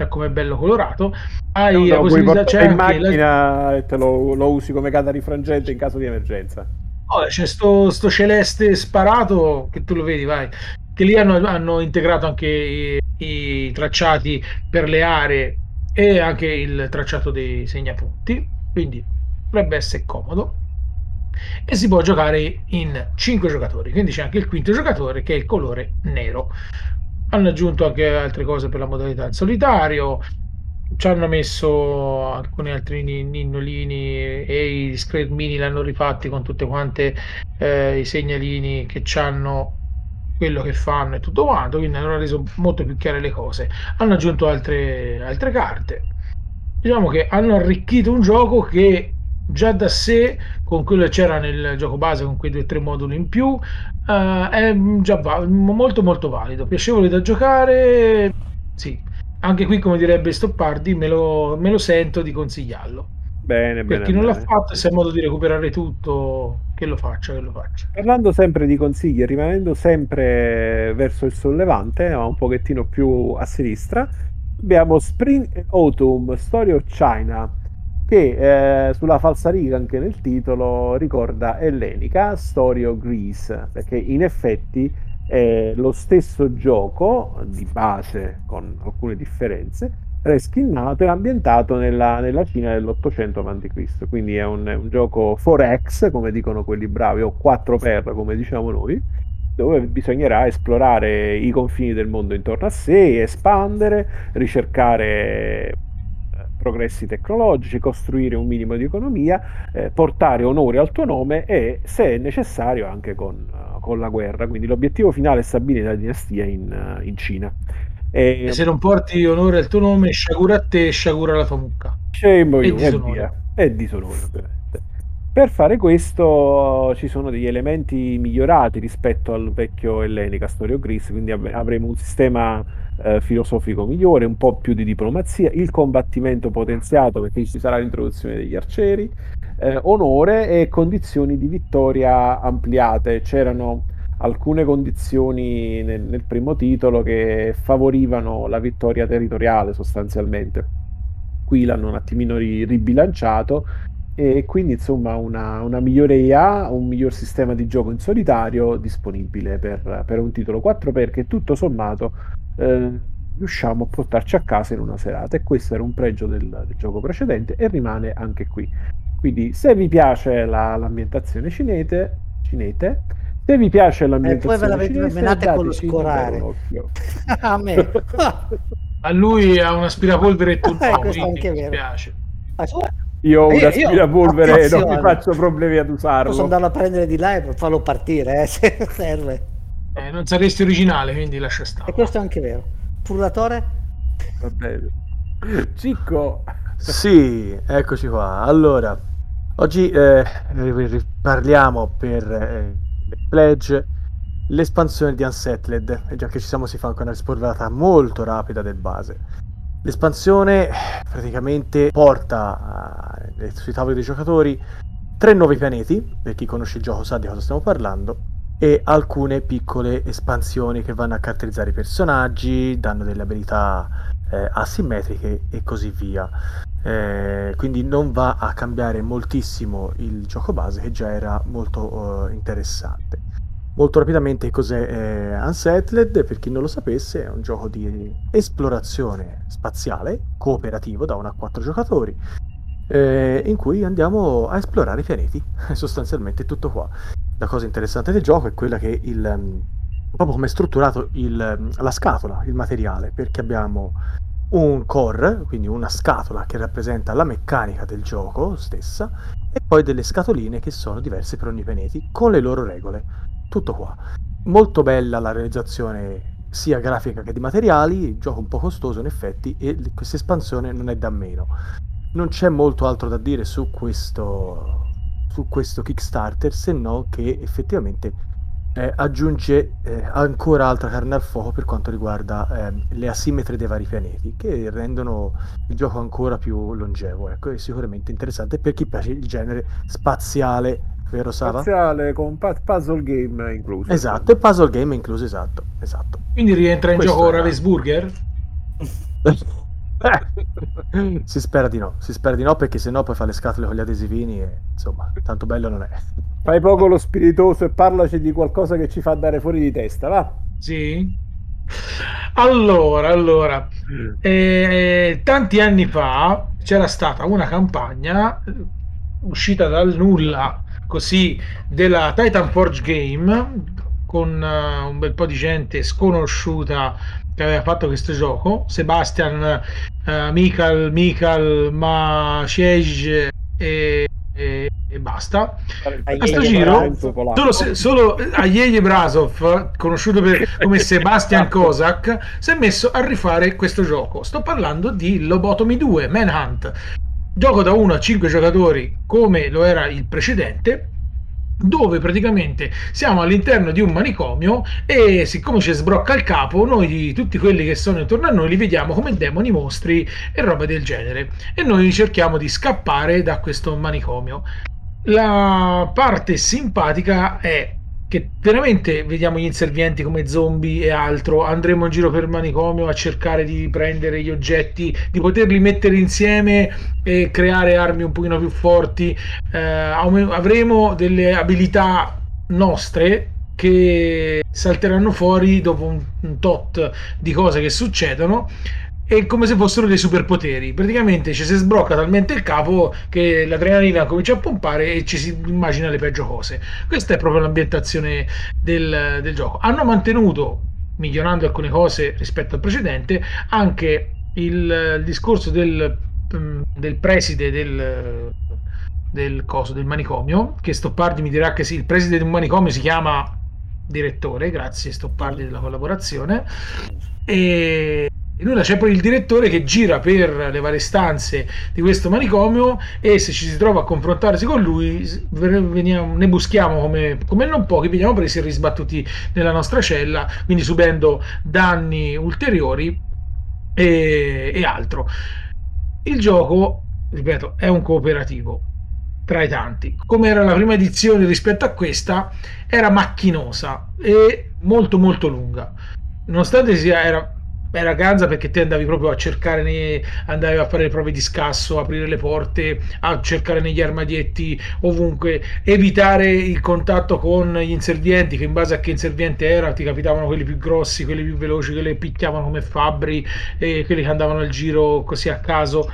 [SPEAKER 2] come bello colorato. Hai no, la possibilità c'è
[SPEAKER 1] in macchina la... e te lo, lo, usi come carta rifrangente in caso di emergenza.
[SPEAKER 2] Oh, c'è sto, sto, celeste sparato che tu lo vedi vai. Che lì hanno, hanno integrato anche i, i, tracciati per le aree e anche il tracciato dei segnapunti quindi dovrebbe essere comodo. E si può giocare in 5 giocatori quindi c'è anche il quinto giocatore che è il colore nero. Hanno aggiunto anche altre cose per la modalità in solitario. Ci hanno messo alcuni altri ninnolini e i schermini l'hanno rifatti con tutte quante eh, i segnalini che hanno quello che fanno e tutto quanto, quindi hanno reso molto più chiare le cose. Hanno aggiunto altre, altre carte. Diciamo che hanno arricchito un gioco che già da sé, con quello che c'era nel gioco base, con quei due o tre moduli in più, uh, è già va- molto molto valido, piacevole da giocare. Sì, anche qui, come direbbe Stoppardi, me lo, me lo sento di consigliarlo.
[SPEAKER 1] Bene,
[SPEAKER 2] per
[SPEAKER 1] bene,
[SPEAKER 2] chi non
[SPEAKER 1] bene.
[SPEAKER 2] l'ha fatto e se ha modo di recuperare tutto, che lo faccia, che lo faccia.
[SPEAKER 1] Parlando sempre di consigli, rimanendo sempre verso il sollevante, ma un pochettino più a sinistra, abbiamo Spring and Autumn, Story of China, che eh, sulla falsariga anche nel titolo ricorda ellenica, Story of Greece, perché in effetti è lo stesso gioco di base con alcune differenze reskinnato e ambientato nella, nella Cina dell'Ottocento a.C. Quindi è un, un gioco 4X, come dicono quelli bravi, o 4x, come diciamo noi, dove bisognerà esplorare i confini del mondo intorno a sé, espandere, ricercare progressi tecnologici, costruire un minimo di economia, eh, portare onore al tuo nome e, se necessario, anche con, uh, con la guerra. Quindi l'obiettivo finale è stabilire la dinastia in, uh, in Cina.
[SPEAKER 2] E, e, se non porti onore al tuo nome, sciagura a te, sciagura alla tua mucca.
[SPEAKER 1] Shame e, you, e via. E disonore, ovviamente. Per fare questo ci sono degli elementi migliorati rispetto al vecchio Ellenica Storio Gris, quindi avremo un sistema eh, filosofico migliore, un po' più di diplomazia, il combattimento potenziato perché ci sarà l'introduzione degli arcieri, eh, onore e condizioni di vittoria ampliate. C'erano alcune condizioni nel, nel primo titolo che favorivano la vittoria territoriale sostanzialmente. Qui l'hanno un attimino ribilanciato e quindi insomma una, una, migliore IA, un miglior sistema di gioco in solitario disponibile per, per un titolo 4 perché tutto sommato eh, riusciamo a portarci a casa in una serata e questo era un pregio del, del gioco precedente e rimane anche qui. Quindi se vi piace la, l'ambientazione cinese, cinese se vi piace l'ambientazione
[SPEAKER 4] e poi ve l'avete menate con lo scorare. a me.
[SPEAKER 2] A lui ha un aspirapolvere tutto
[SPEAKER 4] eh, questo anche
[SPEAKER 2] mi
[SPEAKER 4] vero.
[SPEAKER 2] piace.
[SPEAKER 1] Io ho un aspirapolvere e non mi faccio problemi ad usarlo.
[SPEAKER 4] Posso andarlo a prendere di là e farlo partire eh, se serve.
[SPEAKER 2] Eh, non saresti originale quindi lascia stare.
[SPEAKER 4] E questo è anche vero. Frullatore
[SPEAKER 1] va bene. Cicco.
[SPEAKER 3] Sì eccoci qua. Allora oggi eh, parliamo per eh, Pledge l'espansione di Unsettled e già che ci siamo si fa anche una spolverata molto rapida del base. L'espansione praticamente porta eh, sui tavoli dei giocatori tre nuovi pianeti per chi conosce il gioco sa di cosa stiamo parlando e alcune piccole espansioni che vanno a caratterizzare i personaggi danno delle abilità eh, asimmetriche e così via eh, quindi non va a cambiare moltissimo il gioco base che già era molto uh, interessante. Molto rapidamente cos'è eh, Unsettled? Per chi non lo sapesse è un gioco di esplorazione spaziale cooperativo da 1 a 4 giocatori eh, in cui andiamo a esplorare i pianeti, sostanzialmente tutto qua. La cosa interessante del gioco è quella che il, um, proprio come è strutturato il, la scatola, il materiale, perché abbiamo un core, quindi una scatola che rappresenta la meccanica del gioco stessa, e poi delle scatoline che sono diverse per ogni pianeti, con le loro regole. Tutto qua. Molto bella la realizzazione sia grafica che di materiali, il gioco un po' costoso in effetti e questa espansione non è da meno. Non c'è molto altro da dire su questo, su questo Kickstarter se no che effettivamente eh, aggiunge eh, ancora altra carne al fuoco per quanto riguarda eh, le asimmetrie dei vari pianeti che rendono il gioco ancora più longevo ecco è sicuramente interessante per chi piace il genere spaziale vero Sava?
[SPEAKER 1] spaziale con puzzle game incluso
[SPEAKER 3] esatto e puzzle game incluso esatto esatto
[SPEAKER 2] quindi rientra in Questo gioco Ravensburger?
[SPEAKER 3] si spera di no, si spera di no perché sennò poi fa le scatole con gli adesivini e insomma, tanto bello non è.
[SPEAKER 1] Fai poco lo spiritoso e parlaci di qualcosa che ci fa andare fuori di testa, va?
[SPEAKER 2] Sì. Allora, allora, mm. eh, tanti anni fa c'era stata una campagna eh, uscita dal nulla così della Titan Forge Game con uh, un bel po' di gente sconosciuta che aveva fatto questo gioco, Sebastian, uh, Mikal, Mikal, Maciej e, e, e, basta. A questo giro, solo, solo Ayeje Brasov, conosciuto per, come Sebastian Kozak, si è messo a rifare questo gioco. Sto parlando di Lobotomy 2, Manhunt. Gioco da 1 a 5 giocatori come lo era il precedente, dove praticamente siamo all'interno di un manicomio e siccome ci sbrocca il capo, noi tutti quelli che sono intorno a noi li vediamo come demoni, mostri e roba del genere e noi cerchiamo di scappare da questo manicomio. La parte simpatica è che veramente vediamo gli inservienti come zombie e altro, andremo in giro per manicomio a cercare di prendere gli oggetti, di poterli mettere insieme e creare armi un pochino più forti, eh, avremo delle abilità nostre che salteranno fuori dopo un tot di cose che succedono è come se fossero dei superpoteri. Praticamente ci si sbrocca talmente il capo che l'adrenalina comincia a pompare e ci si immagina le peggio cose. Questa è proprio l'ambientazione del, del gioco. Hanno mantenuto, migliorando alcune cose rispetto al precedente, anche il, il discorso del, mm, del preside del, del coso del manicomio. Che Stoppardi mi dirà che sì, il preside di un manicomio si chiama direttore, grazie Stoppardi della collaborazione. E e nulla, c'è poi il direttore che gira per le varie stanze di questo manicomio e se ci si trova a confrontarsi con lui veniamo, ne buschiamo come, come non pochi, veniamo presi e risbattuti nella nostra cella, quindi subendo danni ulteriori e, e altro. Il gioco, ripeto, è un cooperativo tra i tanti. Come era la prima edizione rispetto a questa, era macchinosa e molto molto lunga. Nonostante sia era era ganza perché te andavi proprio a cercare, andavi a fare le prove di scasso, aprire le porte, a cercare negli armadietti, ovunque, evitare il contatto con gli inservienti, che in base a che inserviente era ti capitavano quelli più grossi, quelli più veloci, quelli che picchiavano come fabbri e quelli che andavano al giro così a caso.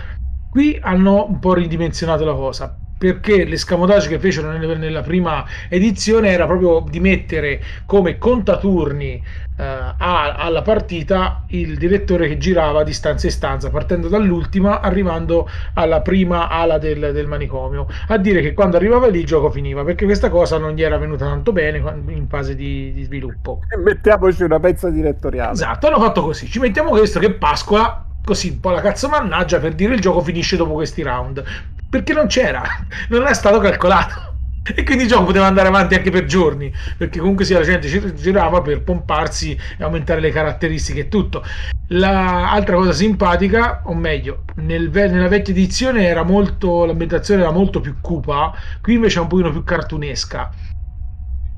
[SPEAKER 2] Qui hanno un po' ridimensionato la cosa perché l'escamotage che fecero nella prima edizione era proprio di mettere come contaturni eh, alla partita il direttore che girava di stanza in stanza, partendo dall'ultima, arrivando alla prima ala del, del manicomio, a dire che quando arrivava lì il gioco finiva, perché questa cosa non gli era venuta tanto bene in fase di, di sviluppo.
[SPEAKER 1] E mettiamoci una pezza direttoriale.
[SPEAKER 2] Esatto, hanno fatto così, ci mettiamo questo che Pasqua così un po' la cazzo mannaggia per dire il gioco finisce dopo questi round perché non c'era, non è stato calcolato. E quindi il gioco poteva andare avanti anche per giorni, perché comunque sia la gente girava per pomparsi e aumentare le caratteristiche e tutto. L'altra cosa simpatica, o meglio, nel, nella vecchia edizione era molto, l'ambientazione era molto più cupa, qui invece è un pochino più cartunesca.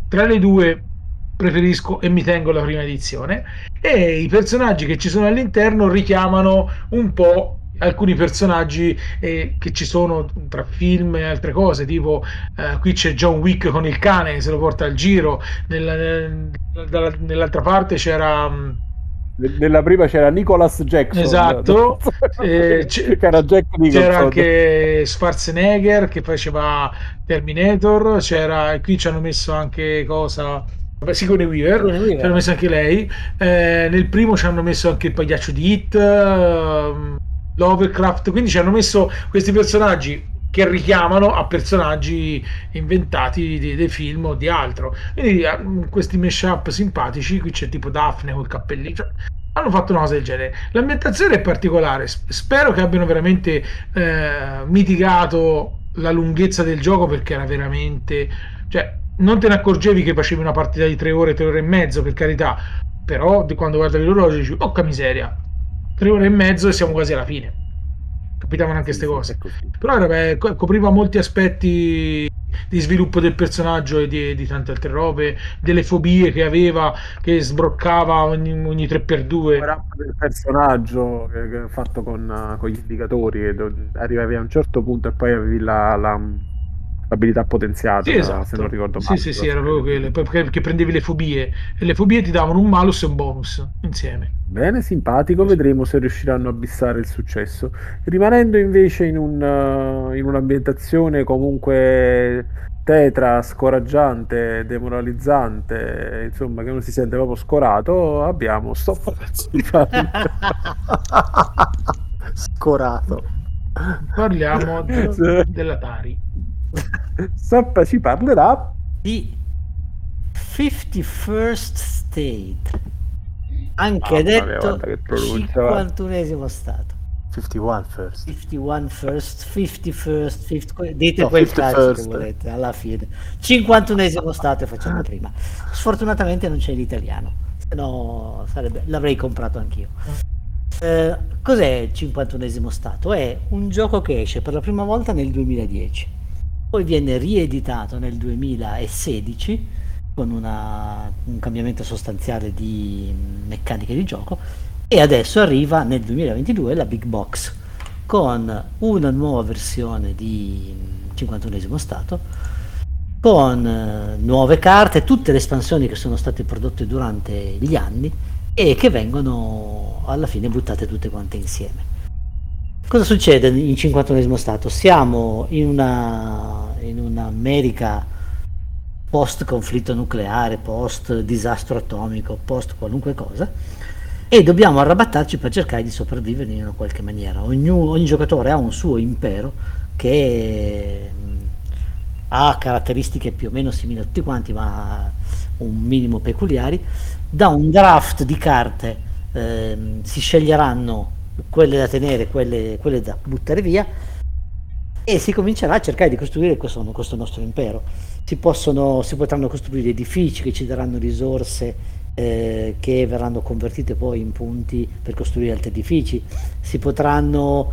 [SPEAKER 2] Tra le due preferisco e mi tengo la prima edizione e i personaggi che ci sono all'interno richiamano un po' alcuni personaggi eh, che ci sono tra film e altre cose, tipo eh, qui c'è John Wick con il cane che se lo porta al giro, nella, nella, nell'altra parte c'era... Mm,
[SPEAKER 1] nella prima c'era Nicholas Jackson.
[SPEAKER 2] Esatto. Eh, c'era, c'era anche Schwarzenegger che faceva Terminator c'era qui ci hanno messo anche cosa? Sigourney Weaver, Weaver. ci hanno messo anche lei. Eh, nel primo ci hanno messo anche il pagliaccio di Hit uh, Lovecraft, quindi ci hanno messo questi personaggi che richiamano a personaggi inventati dei, film o di altro. Quindi uh, questi mashup simpatici, qui c'è tipo Daphne col cappellino. Cioè, hanno fatto una cosa del genere. L'ambientazione è particolare. Spero che abbiano veramente eh, mitigato la lunghezza del gioco perché era veramente. Cioè, non te ne accorgevi che facevi una partita di tre ore, tre ore e mezzo, per carità. Però quando guardavi l'orologio dici, oh miseria, tre ore e mezzo e siamo quasi alla fine. Capitavano anche queste cose. Però vabbè, copriva molti aspetti di sviluppo del personaggio e di, di, tante altre robe, delle fobie che aveva, che sbroccava ogni, ogni 3x2.
[SPEAKER 1] Il personaggio che, che fatto con, con, gli indicatori, arrivavi a un certo punto e poi avevi la, la abilità potenziata,
[SPEAKER 2] sì, esatto. se non ricordo male. Sì, sì, sì, era proprio quelle, perché prendevi le fobie e le fobie ti davano un malus e un bonus insieme.
[SPEAKER 1] Bene, simpatico, vedremo se riusciranno a bissare il successo. Rimanendo invece in, un, uh, in un'ambientazione comunque tetra, scoraggiante, demoralizzante, insomma che uno si sente proprio scorato, abbiamo sto
[SPEAKER 3] Scorato.
[SPEAKER 2] Parliamo de- dell'Atari.
[SPEAKER 1] Sappa ci parlerà
[SPEAKER 4] di 51st State, anche ah, detto 51esimo stato.
[SPEAKER 3] 51 first.
[SPEAKER 4] 51 first 50 first 50, dite no, quel cazzo che volete alla fine. 51esimo stato e facciamo prima. Sfortunatamente non c'è l'italiano se no sarebbe, l'avrei comprato anch'io. Eh, cos'è il 51esimo stato? è un gioco che esce per la prima volta nel 2010 poi viene rieditato nel 2016 con una, un cambiamento sostanziale di meccaniche di gioco e adesso arriva nel 2022 la Big Box con una nuova versione di 51esimo stato con eh, nuove carte, tutte le espansioni che sono state prodotte durante gli anni e che vengono alla fine buttate tutte quante insieme. Cosa succede in 51esimo stato? Siamo in una in un'America post conflitto nucleare, post disastro atomico, post qualunque cosa e dobbiamo arrabattarci per cercare di sopravvivere in una qualche maniera. Ogni, ogni giocatore ha un suo impero che mh, ha caratteristiche più o meno simili a tutti quanti, ma un minimo peculiari. Da un draft di carte eh, si sceglieranno quelle da tenere, quelle, quelle da buttare via e si comincerà a cercare di costruire questo, questo nostro impero. Si, possono, si potranno costruire edifici che ci daranno risorse eh, che verranno convertite poi in punti per costruire altri edifici, si potranno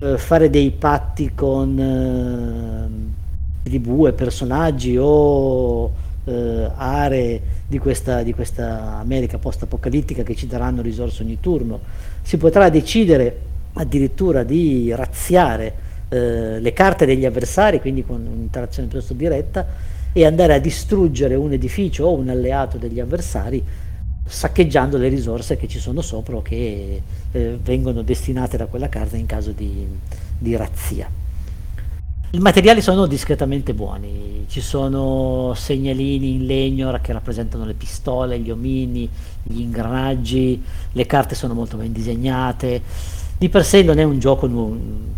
[SPEAKER 4] eh, fare dei patti con eh, tribù e personaggi o eh, aree di questa, di questa America post-apocalittica che ci daranno risorse ogni turno, si potrà decidere addirittura di razziare eh, le carte degli avversari, quindi con un'interazione piuttosto diretta, e andare a distruggere un edificio o un alleato degli avversari saccheggiando le risorse che ci sono sopra o che eh, vengono destinate da quella casa in caso di, di razzia. I materiali sono discretamente buoni, ci sono segnalini in legno che rappresentano le pistole, gli omini, gli ingranaggi, le carte sono molto ben disegnate, di per sé non è un gioco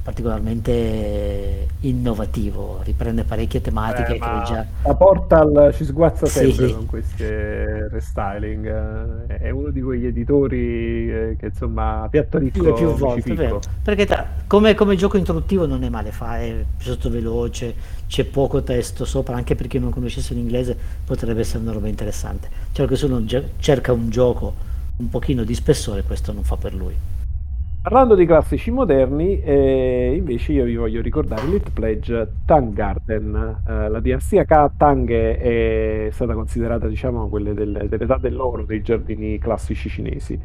[SPEAKER 4] particolarmente innovativo, riprende parecchie tematiche
[SPEAKER 1] eh, che già... La Portal ci sguazza sempre sì. con questi restyling, è uno di quegli editori eh, che insomma piatto ricco
[SPEAKER 4] più volte, vero. perché tra, come, come, gioco introduttivo non è male, fa, è piuttosto veloce, c'è poco testo sopra, anche per chi non conoscesse l'inglese potrebbe essere una roba interessante. Cioè che se uno cerca un gioco un pochino di spessore, questo non fa per lui.
[SPEAKER 1] Parlando di classici moderni, eh, invece io vi voglio ricordare l'Hit Pledge Tang Garden. Eh, la dinastia K Tang è stata considerata, diciamo, quelle del, dell'età dell'oro dei giardini classici cinesi.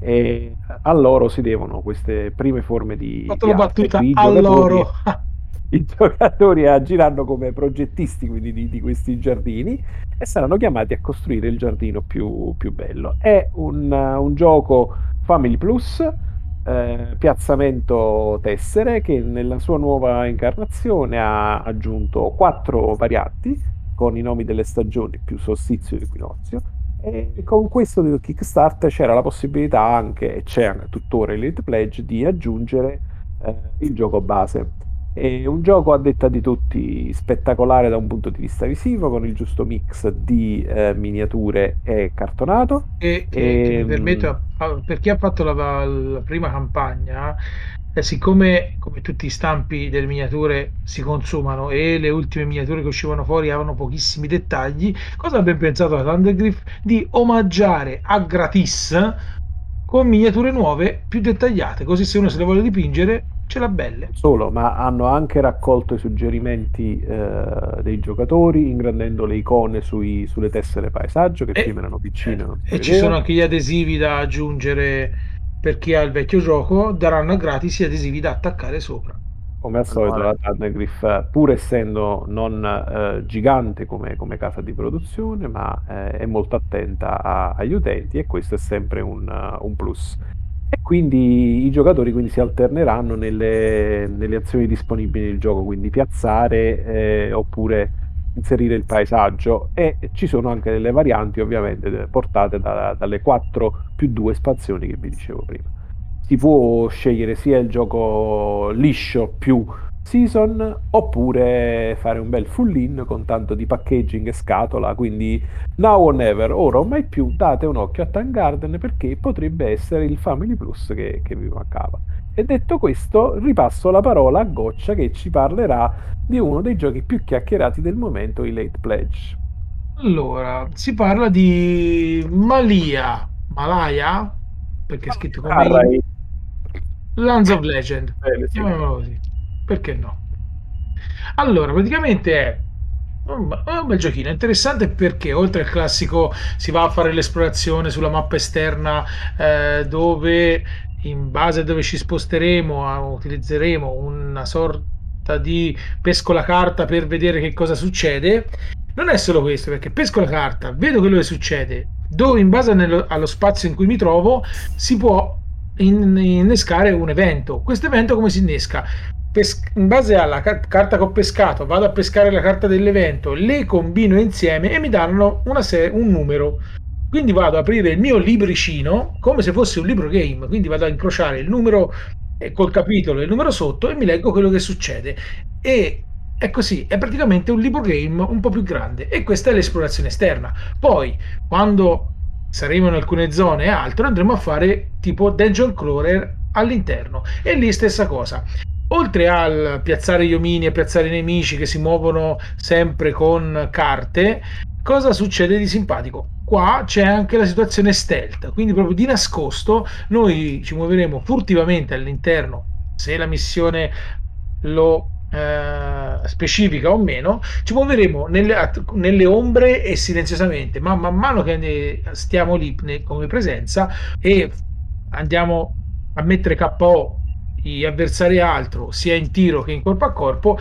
[SPEAKER 1] E a loro si devono queste prime forme di,
[SPEAKER 2] Fatto di battuta all'oro.
[SPEAKER 1] I giocatori agiranno come progettisti quindi, di, di, questi giardini e saranno chiamati a costruire il giardino più, più bello. È un, un gioco Family Plus eh, piazzamento tessere che nella sua nuova incarnazione ha aggiunto quattro varianti con i nomi delle stagioni più solstizio e equinozio. E con questo del Kickstarter c'era la possibilità anche, e c'è tuttora il Pledge, di aggiungere eh, il gioco base è un gioco a detta di tutti spettacolare da un punto di vista visivo, con il giusto mix di eh, miniature e cartonato.
[SPEAKER 2] E, e, e mi ehm, permetto, per chi ha fatto la, la prima campagna, eh, siccome come tutti i stampi delle miniature si consumano e le ultime miniature che uscivano fuori avevano pochissimi dettagli, cosa ha ben pensato la Thundergriff di omaggiare a gratis con miniature nuove più dettagliate, così se uno se le vuole dipingere ce l'ha belle.
[SPEAKER 1] Solo, ma hanno anche raccolto i suggerimenti eh, dei giocatori, ingrandendo le icone sui, sulle tessere paesaggio che e, prima erano piccine.
[SPEAKER 2] Eh, e ci sono anche gli adesivi da aggiungere per chi ha il vecchio gioco, daranno gratis gli adesivi da attaccare sopra.
[SPEAKER 1] Come al solito, la Thundergriff, pur essendo non eh, gigante come, come, casa di produzione, ma eh, è molto attenta a, agli utenti e questo è sempre un, uh, un plus. E quindi i giocatori quindi si alterneranno nelle, nelle azioni disponibili nel gioco, quindi piazzare eh, oppure inserire il paesaggio e ci sono anche delle varianti ovviamente portate da, dalle 4 più 2 espansioni che vi dicevo prima. Si può scegliere sia il gioco liscio più season oppure fare un bel full in con tanto di packaging e scatola quindi now or never. Ora o mai più date un occhio a Time Garden perché potrebbe essere il Family Plus che, che vi mancava. E detto questo ripasso la parola a Goccia che ci parlerà di uno dei giochi più chiacchierati del momento i Late Pledge.
[SPEAKER 2] Allora si parla di Malia. Malaya perché è scritto come ah, Lands of Legend Bene, sì. così perché no? Allora, praticamente è un, bel giochino, interessante perché oltre al classico si va a fare l'esplorazione sulla mappa esterna eh, dove in base a dove ci sposteremo utilizzeremo una sorta di pesco la carta per vedere che cosa succede. Non è solo questo, perché pesco la carta, vedo quello che succede, dove in base nello, allo spazio in cui mi trovo si può innescare un evento. Questo evento come si innesca? in base alla car- carta che ho pescato, vado a pescare la carta dell'evento, le combino insieme e mi danno se- un numero. Quindi vado ad aprire il mio libricino come se fosse un libro game, quindi vado a incrociare il numero eh, col capitolo e il numero sotto e mi leggo quello che succede. E è così, è praticamente un libro game un po' più grande e questa è l'esplorazione esterna. Poi, quando saremo in alcune zone e altro, andremo a fare tipo dungeon crawler all'interno. E lì stessa cosa oltre al piazzare gli omini e piazzare i nemici che si muovono sempre con carte, cosa succede di simpatico? Qua c'è anche la situazione stealth, quindi proprio di nascosto noi ci muoveremo furtivamente all'interno, se la missione lo eh, specifica o meno, ci muoveremo nelle, nelle, ombre e silenziosamente, ma man mano che stiamo lì come presenza e andiamo a mettere KO gli avversari altro, sia in tiro che in corpo a corpo,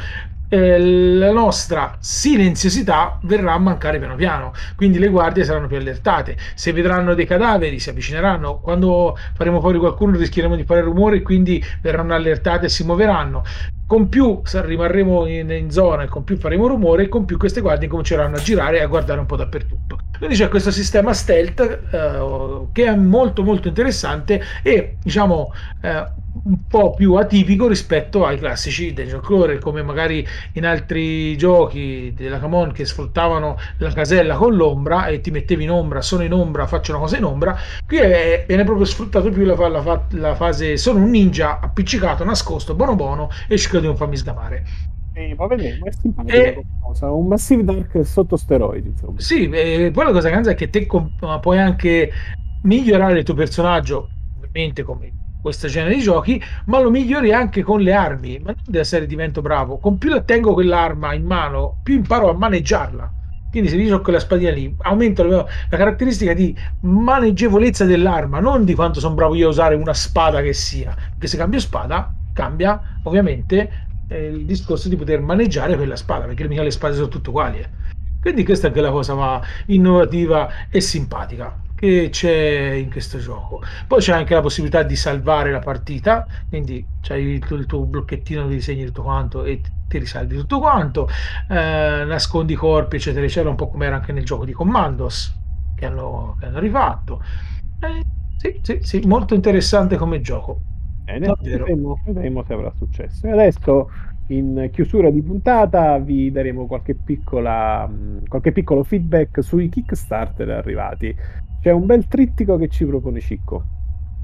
[SPEAKER 2] eh, la nostra silenziosità verrà a mancare piano piano, quindi le guardie saranno più allertate. Se vedranno dei cadaveri, si avvicineranno. Quando faremo fuori qualcuno, rischieremo di fare rumore quindi verranno allertate e si muoveranno. Con più rimarremo in, in zona e con più faremo rumore, e con più queste guardie cominceranno a girare e a guardare un po' dappertutto. Quindi c'è questo sistema stealth eh, che è molto molto interessante e diciamo eh, un po' più atipico rispetto ai classici Dungeon Crawler come magari in altri giochi della Camon che sfruttavano la casella con l'ombra e ti mettevi in ombra, sono in ombra, faccio una cosa in ombra qui è, viene proprio sfruttato più la, la, la, fase sono un ninja appiccicato, nascosto, buono buono e cerco di non farmi sgamare
[SPEAKER 1] sì, va bene, è e... un Massive Dark sotto steroidi, insomma.
[SPEAKER 2] Sì, eh, poi la cosa grande è che te comp- puoi anche migliorare il tuo personaggio, ovviamente come questo genere di giochi, ma lo migliori anche con le armi, ma non della serie divento bravo, con più tengo quell'arma in mano, più imparo a maneggiarla. Quindi se io ho quella spadina lì, aumento la, la caratteristica di maneggevolezza dell'arma, non di quanto sono bravo io a usare una spada che sia. Perché se cambio spada, cambia ovviamente eh, il discorso di poter maneggiare quella spada, perché mica le spade sono tutte uguali. Eh. Quindi questa è anche la cosa innovativa e simpatica che c'è in questo gioco. Poi c'è anche la possibilità di salvare la partita, quindi c'hai il, il tuo blocchettino di disegni tutto quanto e ti risalvi tutto quanto, eh, nascondi i corpi, eccetera, eccetera, un po' come era anche nel gioco di Commandos che hanno, che hanno rifatto. Eh, sì, sì, sì, molto interessante come gioco.
[SPEAKER 1] Bene, vedremo, vedremo se avrà successo. E adesso in chiusura di puntata vi daremo qualche, piccola, qualche piccolo feedback sui Kickstarter arrivati. C'è un bel trittico che ci propone Cicco.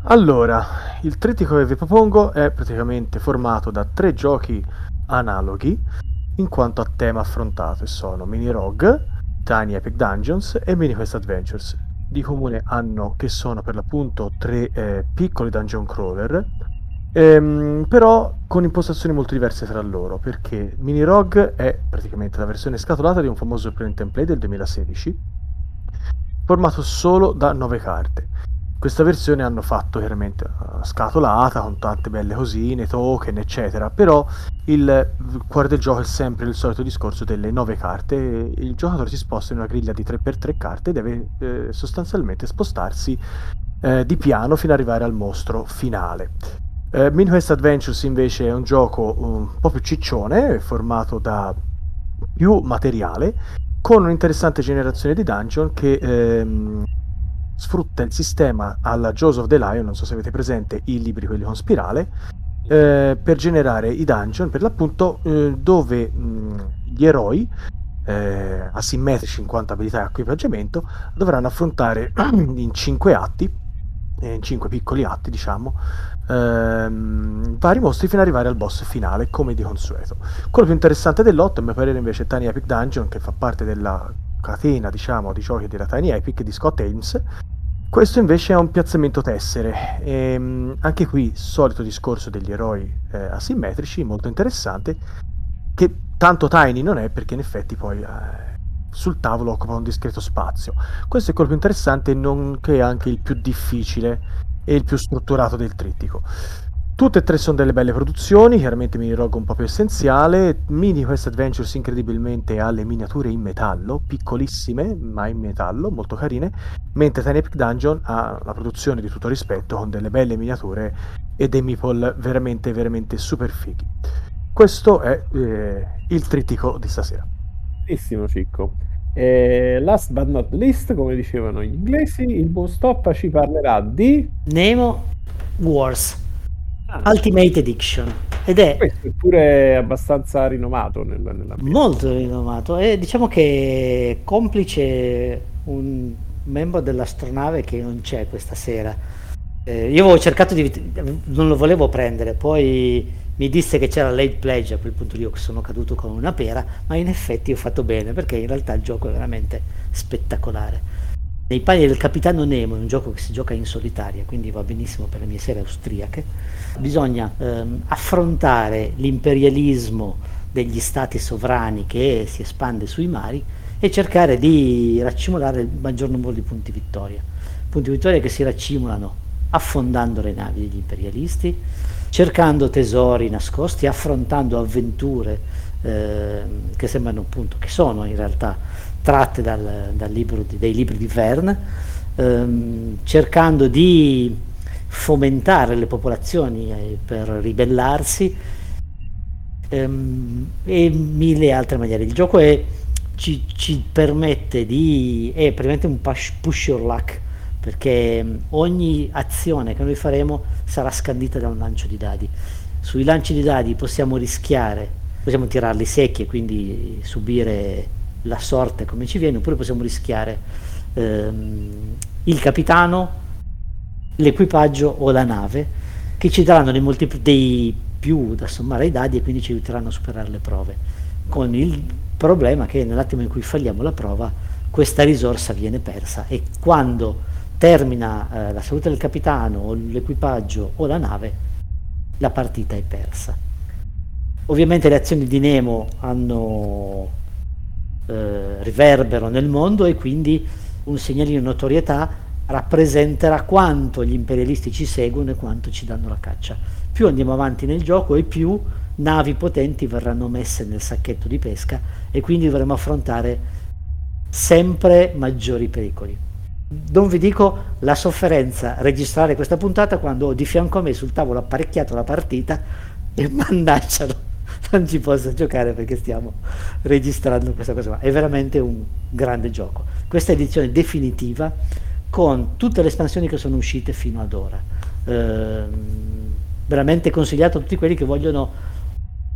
[SPEAKER 3] Allora, il trittico che vi propongo è praticamente formato da tre giochi analoghi in quanto a tema affrontato e sono Mini Rogue, Tiny Epic Dungeons e Mini Quest Adventures. Di comune hanno che sono per l'appunto tre eh, piccoli dungeon crawler Ehm, però con impostazioni molto diverse tra loro, perché Mini Rogue è praticamente la versione scatolata di un famoso print and play del 2016, formato solo da 9 carte. Questa versione hanno fatto chiaramente uh, scatolata con tante belle cosine, token, eccetera. Però il cuore del gioco è sempre il solito discorso delle 9 carte. Il giocatore si sposta in una griglia di 3x3 carte e deve eh, sostanzialmente spostarsi eh, di piano fino ad arrivare al mostro finale. Eh, Midwest Adventures invece è un gioco un po' più ciccione, formato da più materiale con un'interessante generazione di dungeon che ehm, sfrutta il sistema alla of the Lion, non so se avete presente i libri quelli con spirale, eh, per generare i dungeon per l'appunto eh, dove mh, gli eroi eh, asimmetrici in quanto abilità e equipaggiamento dovranno affrontare in cinque atti in cinque piccoli atti diciamo ehm, vari mostri fino ad arrivare al boss finale come di consueto. Quello più interessante dell'otto a mio parere invece è Tiny Epic Dungeon che fa parte della catena diciamo di giochi della Tiny Epic di Scott Ames. Questo invece è un piazzamento tessere, e, ehm, anche qui solito discorso degli eroi eh, asimmetrici, molto interessante, che tanto tiny non è perché in effetti poi eh, sul tavolo occupa un discreto spazio. Questo è quello più interessante, nonché anche il più difficile e il più strutturato del trittico. Tutte e tre sono delle belle produzioni, chiaramente Mini Rogue un po' più essenziale, Mini Quest Adventures incredibilmente ha le miniature in metallo, piccolissime ma in metallo, molto carine, mentre Tiny Epic Dungeon ha la produzione di tutto rispetto con delle belle miniature e dei meeple veramente veramente super fighi. Questo è eh, il trittico di stasera.
[SPEAKER 1] Bellissimo Cicco. E last but not least, come dicevano gli inglesi, il buon Stoppa ci parlerà di
[SPEAKER 4] Nemo Wars Ah. Ultimate Edition. Ed è
[SPEAKER 1] questo è pure abbastanza rinomato nella, nella
[SPEAKER 4] molto rinomato e diciamo che complice un membro dell'astronave che non c'è questa sera eh, io avevo cercato di non lo volevo prendere poi mi disse che c'era late pledge a quel punto io sono caduto con una pera ma in effetti ho fatto bene perché in realtà il gioco è veramente spettacolare nei panni del capitano Nemo è un gioco che si gioca in solitaria, quindi va benissimo per le mie serie austriache. Bisogna ehm, affrontare l'imperialismo degli stati sovrani che si espande sui mari e cercare di raccimolare il maggior numero di punti vittoria. Punti vittoria che si raccimolano affondando le navi degli imperialisti, cercando tesori nascosti, affrontando avventure eh, che sembrano appunto, che sono in realtà tratte dal, dal libro di, dai libri di Verne, ehm, cercando di fomentare le popolazioni eh, per ribellarsi ehm, e mille altre maniere. Il gioco è, ci, ci, permette di... è praticamente un push, push your luck perché ehm, ogni azione che noi faremo sarà scandita da un lancio di dadi. Sui lanci di dadi possiamo rischiare, possiamo tirarli secchi e quindi subire la sorte come ci viene, oppure possiamo rischiare ehm, il capitano, l'equipaggio o la nave, che ci daranno dei, multipli- dei più da sommare ai dadi e quindi ci aiuteranno a superare le prove. Con il problema che nell'attimo in cui falliamo la prova, questa risorsa viene persa e quando termina eh, la salute del capitano o l'equipaggio o la nave, la partita è persa. Ovviamente le azioni di Nemo hanno eh, riverbero nel mondo e quindi un segnalino di notorietà rappresenterà quanto gli imperialisti ci seguono e quanto ci danno la caccia. Più andiamo avanti nel gioco e più navi potenti verranno messe nel sacchetto di pesca e quindi dovremo affrontare sempre maggiori pericoli. Non vi dico la sofferenza registrare questa puntata quando ho di fianco a me sul tavolo apparecchiato la partita e mannaggiano non ci posso giocare perché stiamo registrando questa cosa. È veramente un grande gioco. Questa edizione definitiva con tutte le espansioni che sono uscite fino ad ora. Eh, veramente consigliato a tutti quelli che vogliono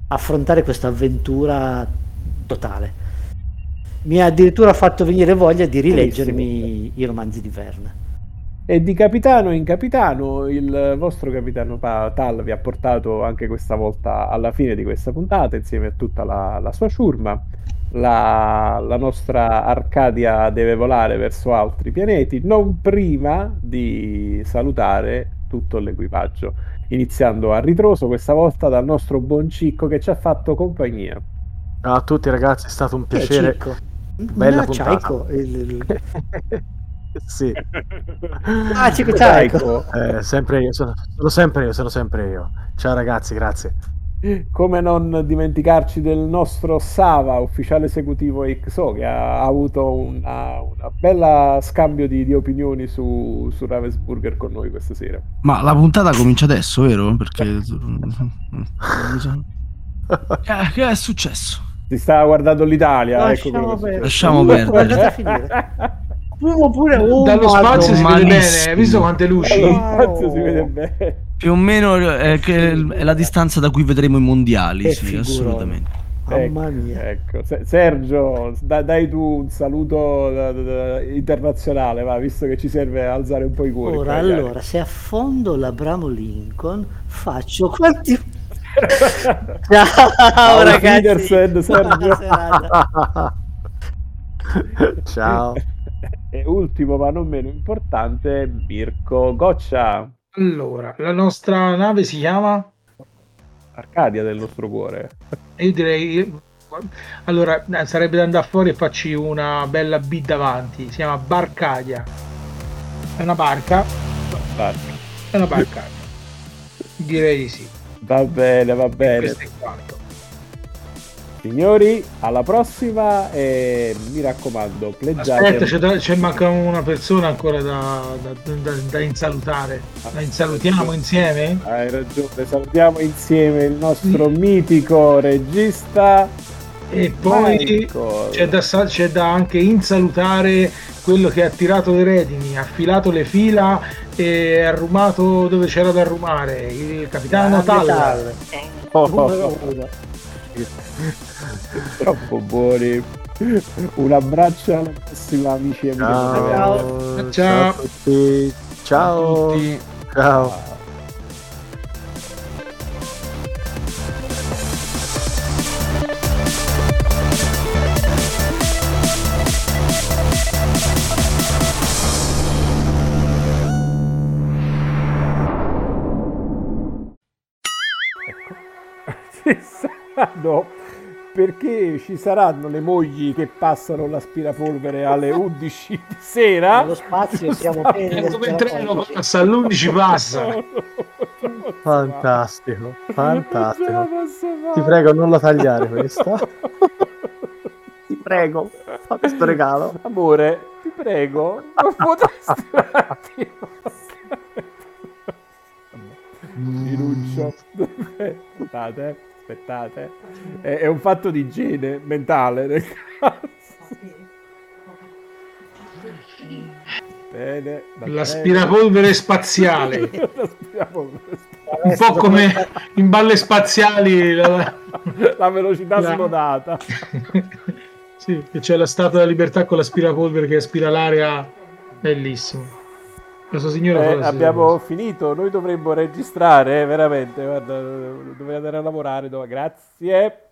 [SPEAKER 4] affrontare questa avventura totale. Mi ha addirittura fatto venire voglia di rileggermi i romanzi di Verne.
[SPEAKER 1] E di capitano in capitano, il vostro capitano Tal vi ha portato anche questa volta alla fine di questa puntata, insieme a tutta la, la sua ciurma. La, la, nostra Arcadia deve volare verso altri pianeti, non prima di salutare tutto l'equipaggio, iniziando a ritroso questa volta dal nostro buon Cicco che ci ha fatto compagnia.
[SPEAKER 3] Ciao a tutti ragazzi, è stato un piacere. Eh, Bella no, puntata. Ciaico, il, sì.
[SPEAKER 4] Ah, Cico Ciaico.
[SPEAKER 3] Eh, sempre io, sono, sono sempre io, sono sempre io. Ciao ragazzi, grazie.
[SPEAKER 1] Come non dimenticarci del nostro Sava, ufficiale esecutivo XO, che ha avuto una, una bella scambio di, di opinioni su, su, Ravensburger con noi questa sera.
[SPEAKER 5] Ma la puntata comincia adesso, vero? Perché... che è successo?
[SPEAKER 1] Si stava guardando l'Italia. Ecco
[SPEAKER 5] Lasciamo ecco perdere. Lasciamo perdere.
[SPEAKER 2] Fumo pure uno. Dallo spazio si vede bene, visto quante luci.
[SPEAKER 5] Bene. Più o meno è, è la distanza da cui vedremo i mondiali, che sì, figurone. assolutamente.
[SPEAKER 1] Mamma ecco, mia. Ecco, Sergio, da, dai tu un saluto da, da, internazionale, va, visto che ci serve alzare un po' i cuori.
[SPEAKER 4] Ora, allora, se affondo l'Abramo Lincoln, faccio quanti...
[SPEAKER 1] Ciao ragazzi. Sergio.
[SPEAKER 3] Ciao.
[SPEAKER 1] E ultimo, ma non meno importante, Mirko Goccia.
[SPEAKER 2] Allora, la nostra nave si chiama?
[SPEAKER 1] Arcadia del nostro cuore.
[SPEAKER 2] Io direi allora sarebbe da andare fuori e farci una bella B davanti. Si chiama Barcadia. È una barca. Barca. È una barca. direi di sì.
[SPEAKER 1] Va bene, va bene. Signori, alla prossima e mi raccomando,
[SPEAKER 2] pleggiate. Aspetta, c'è, da, c'è manca una persona ancora da, da, da, da insalutare. La insalutiamo insieme?
[SPEAKER 1] Hai ragione, salutiamo insieme il nostro sì. mitico regista.
[SPEAKER 2] E poi c'è da, c'è da, anche insalutare quello che ha tirato le redini, ha filato le fila e ha rumato dove c'era da rumare, il capitano Talla. Oh, oh, oh.
[SPEAKER 1] Troppo buoni. Un abbraccio alla prossima amici e amiche.
[SPEAKER 3] Ciao. Ciao. Ciao a tutti. Ciao. A tutti. Ciao.
[SPEAKER 1] No, perché ci saranno le mogli che passano l'aspirapolvere alle 11 di sera.
[SPEAKER 4] Nello spazio siamo pieni.
[SPEAKER 2] Come il treno passa, all'11 passa.
[SPEAKER 3] Fantastico, fantastico. Ti prego, non la tagliare questa. ti prego, fa questo regalo.
[SPEAKER 1] Amore, ti prego, non potresti un attimo. Aspettate aspettate. È, è un fatto di igiene mentale nel caso.
[SPEAKER 2] Bene, L'aspirapolvere spaziale. L'aspirapolvere spaziale. Un po' come in balle spaziali.
[SPEAKER 1] La, la velocità la... smodata.
[SPEAKER 2] sì, c'è la statua della libertà con l'aspirapolvere che aspira l'aria. Bellissimo.
[SPEAKER 1] Questo signore eh, abbiamo finito, noi dovremmo registrare, eh, veramente, guarda, dovrei andare a lavorare, dove... grazie.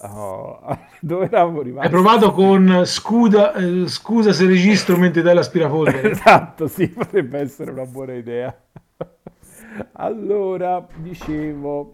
[SPEAKER 1] Oh, dove eravamo rimasti?
[SPEAKER 2] Hai provato con scuda, eh, scusa se registro mentre dai l'aspirapolvere.
[SPEAKER 1] esatto, sì, potrebbe essere una buona idea. allora, dicevo,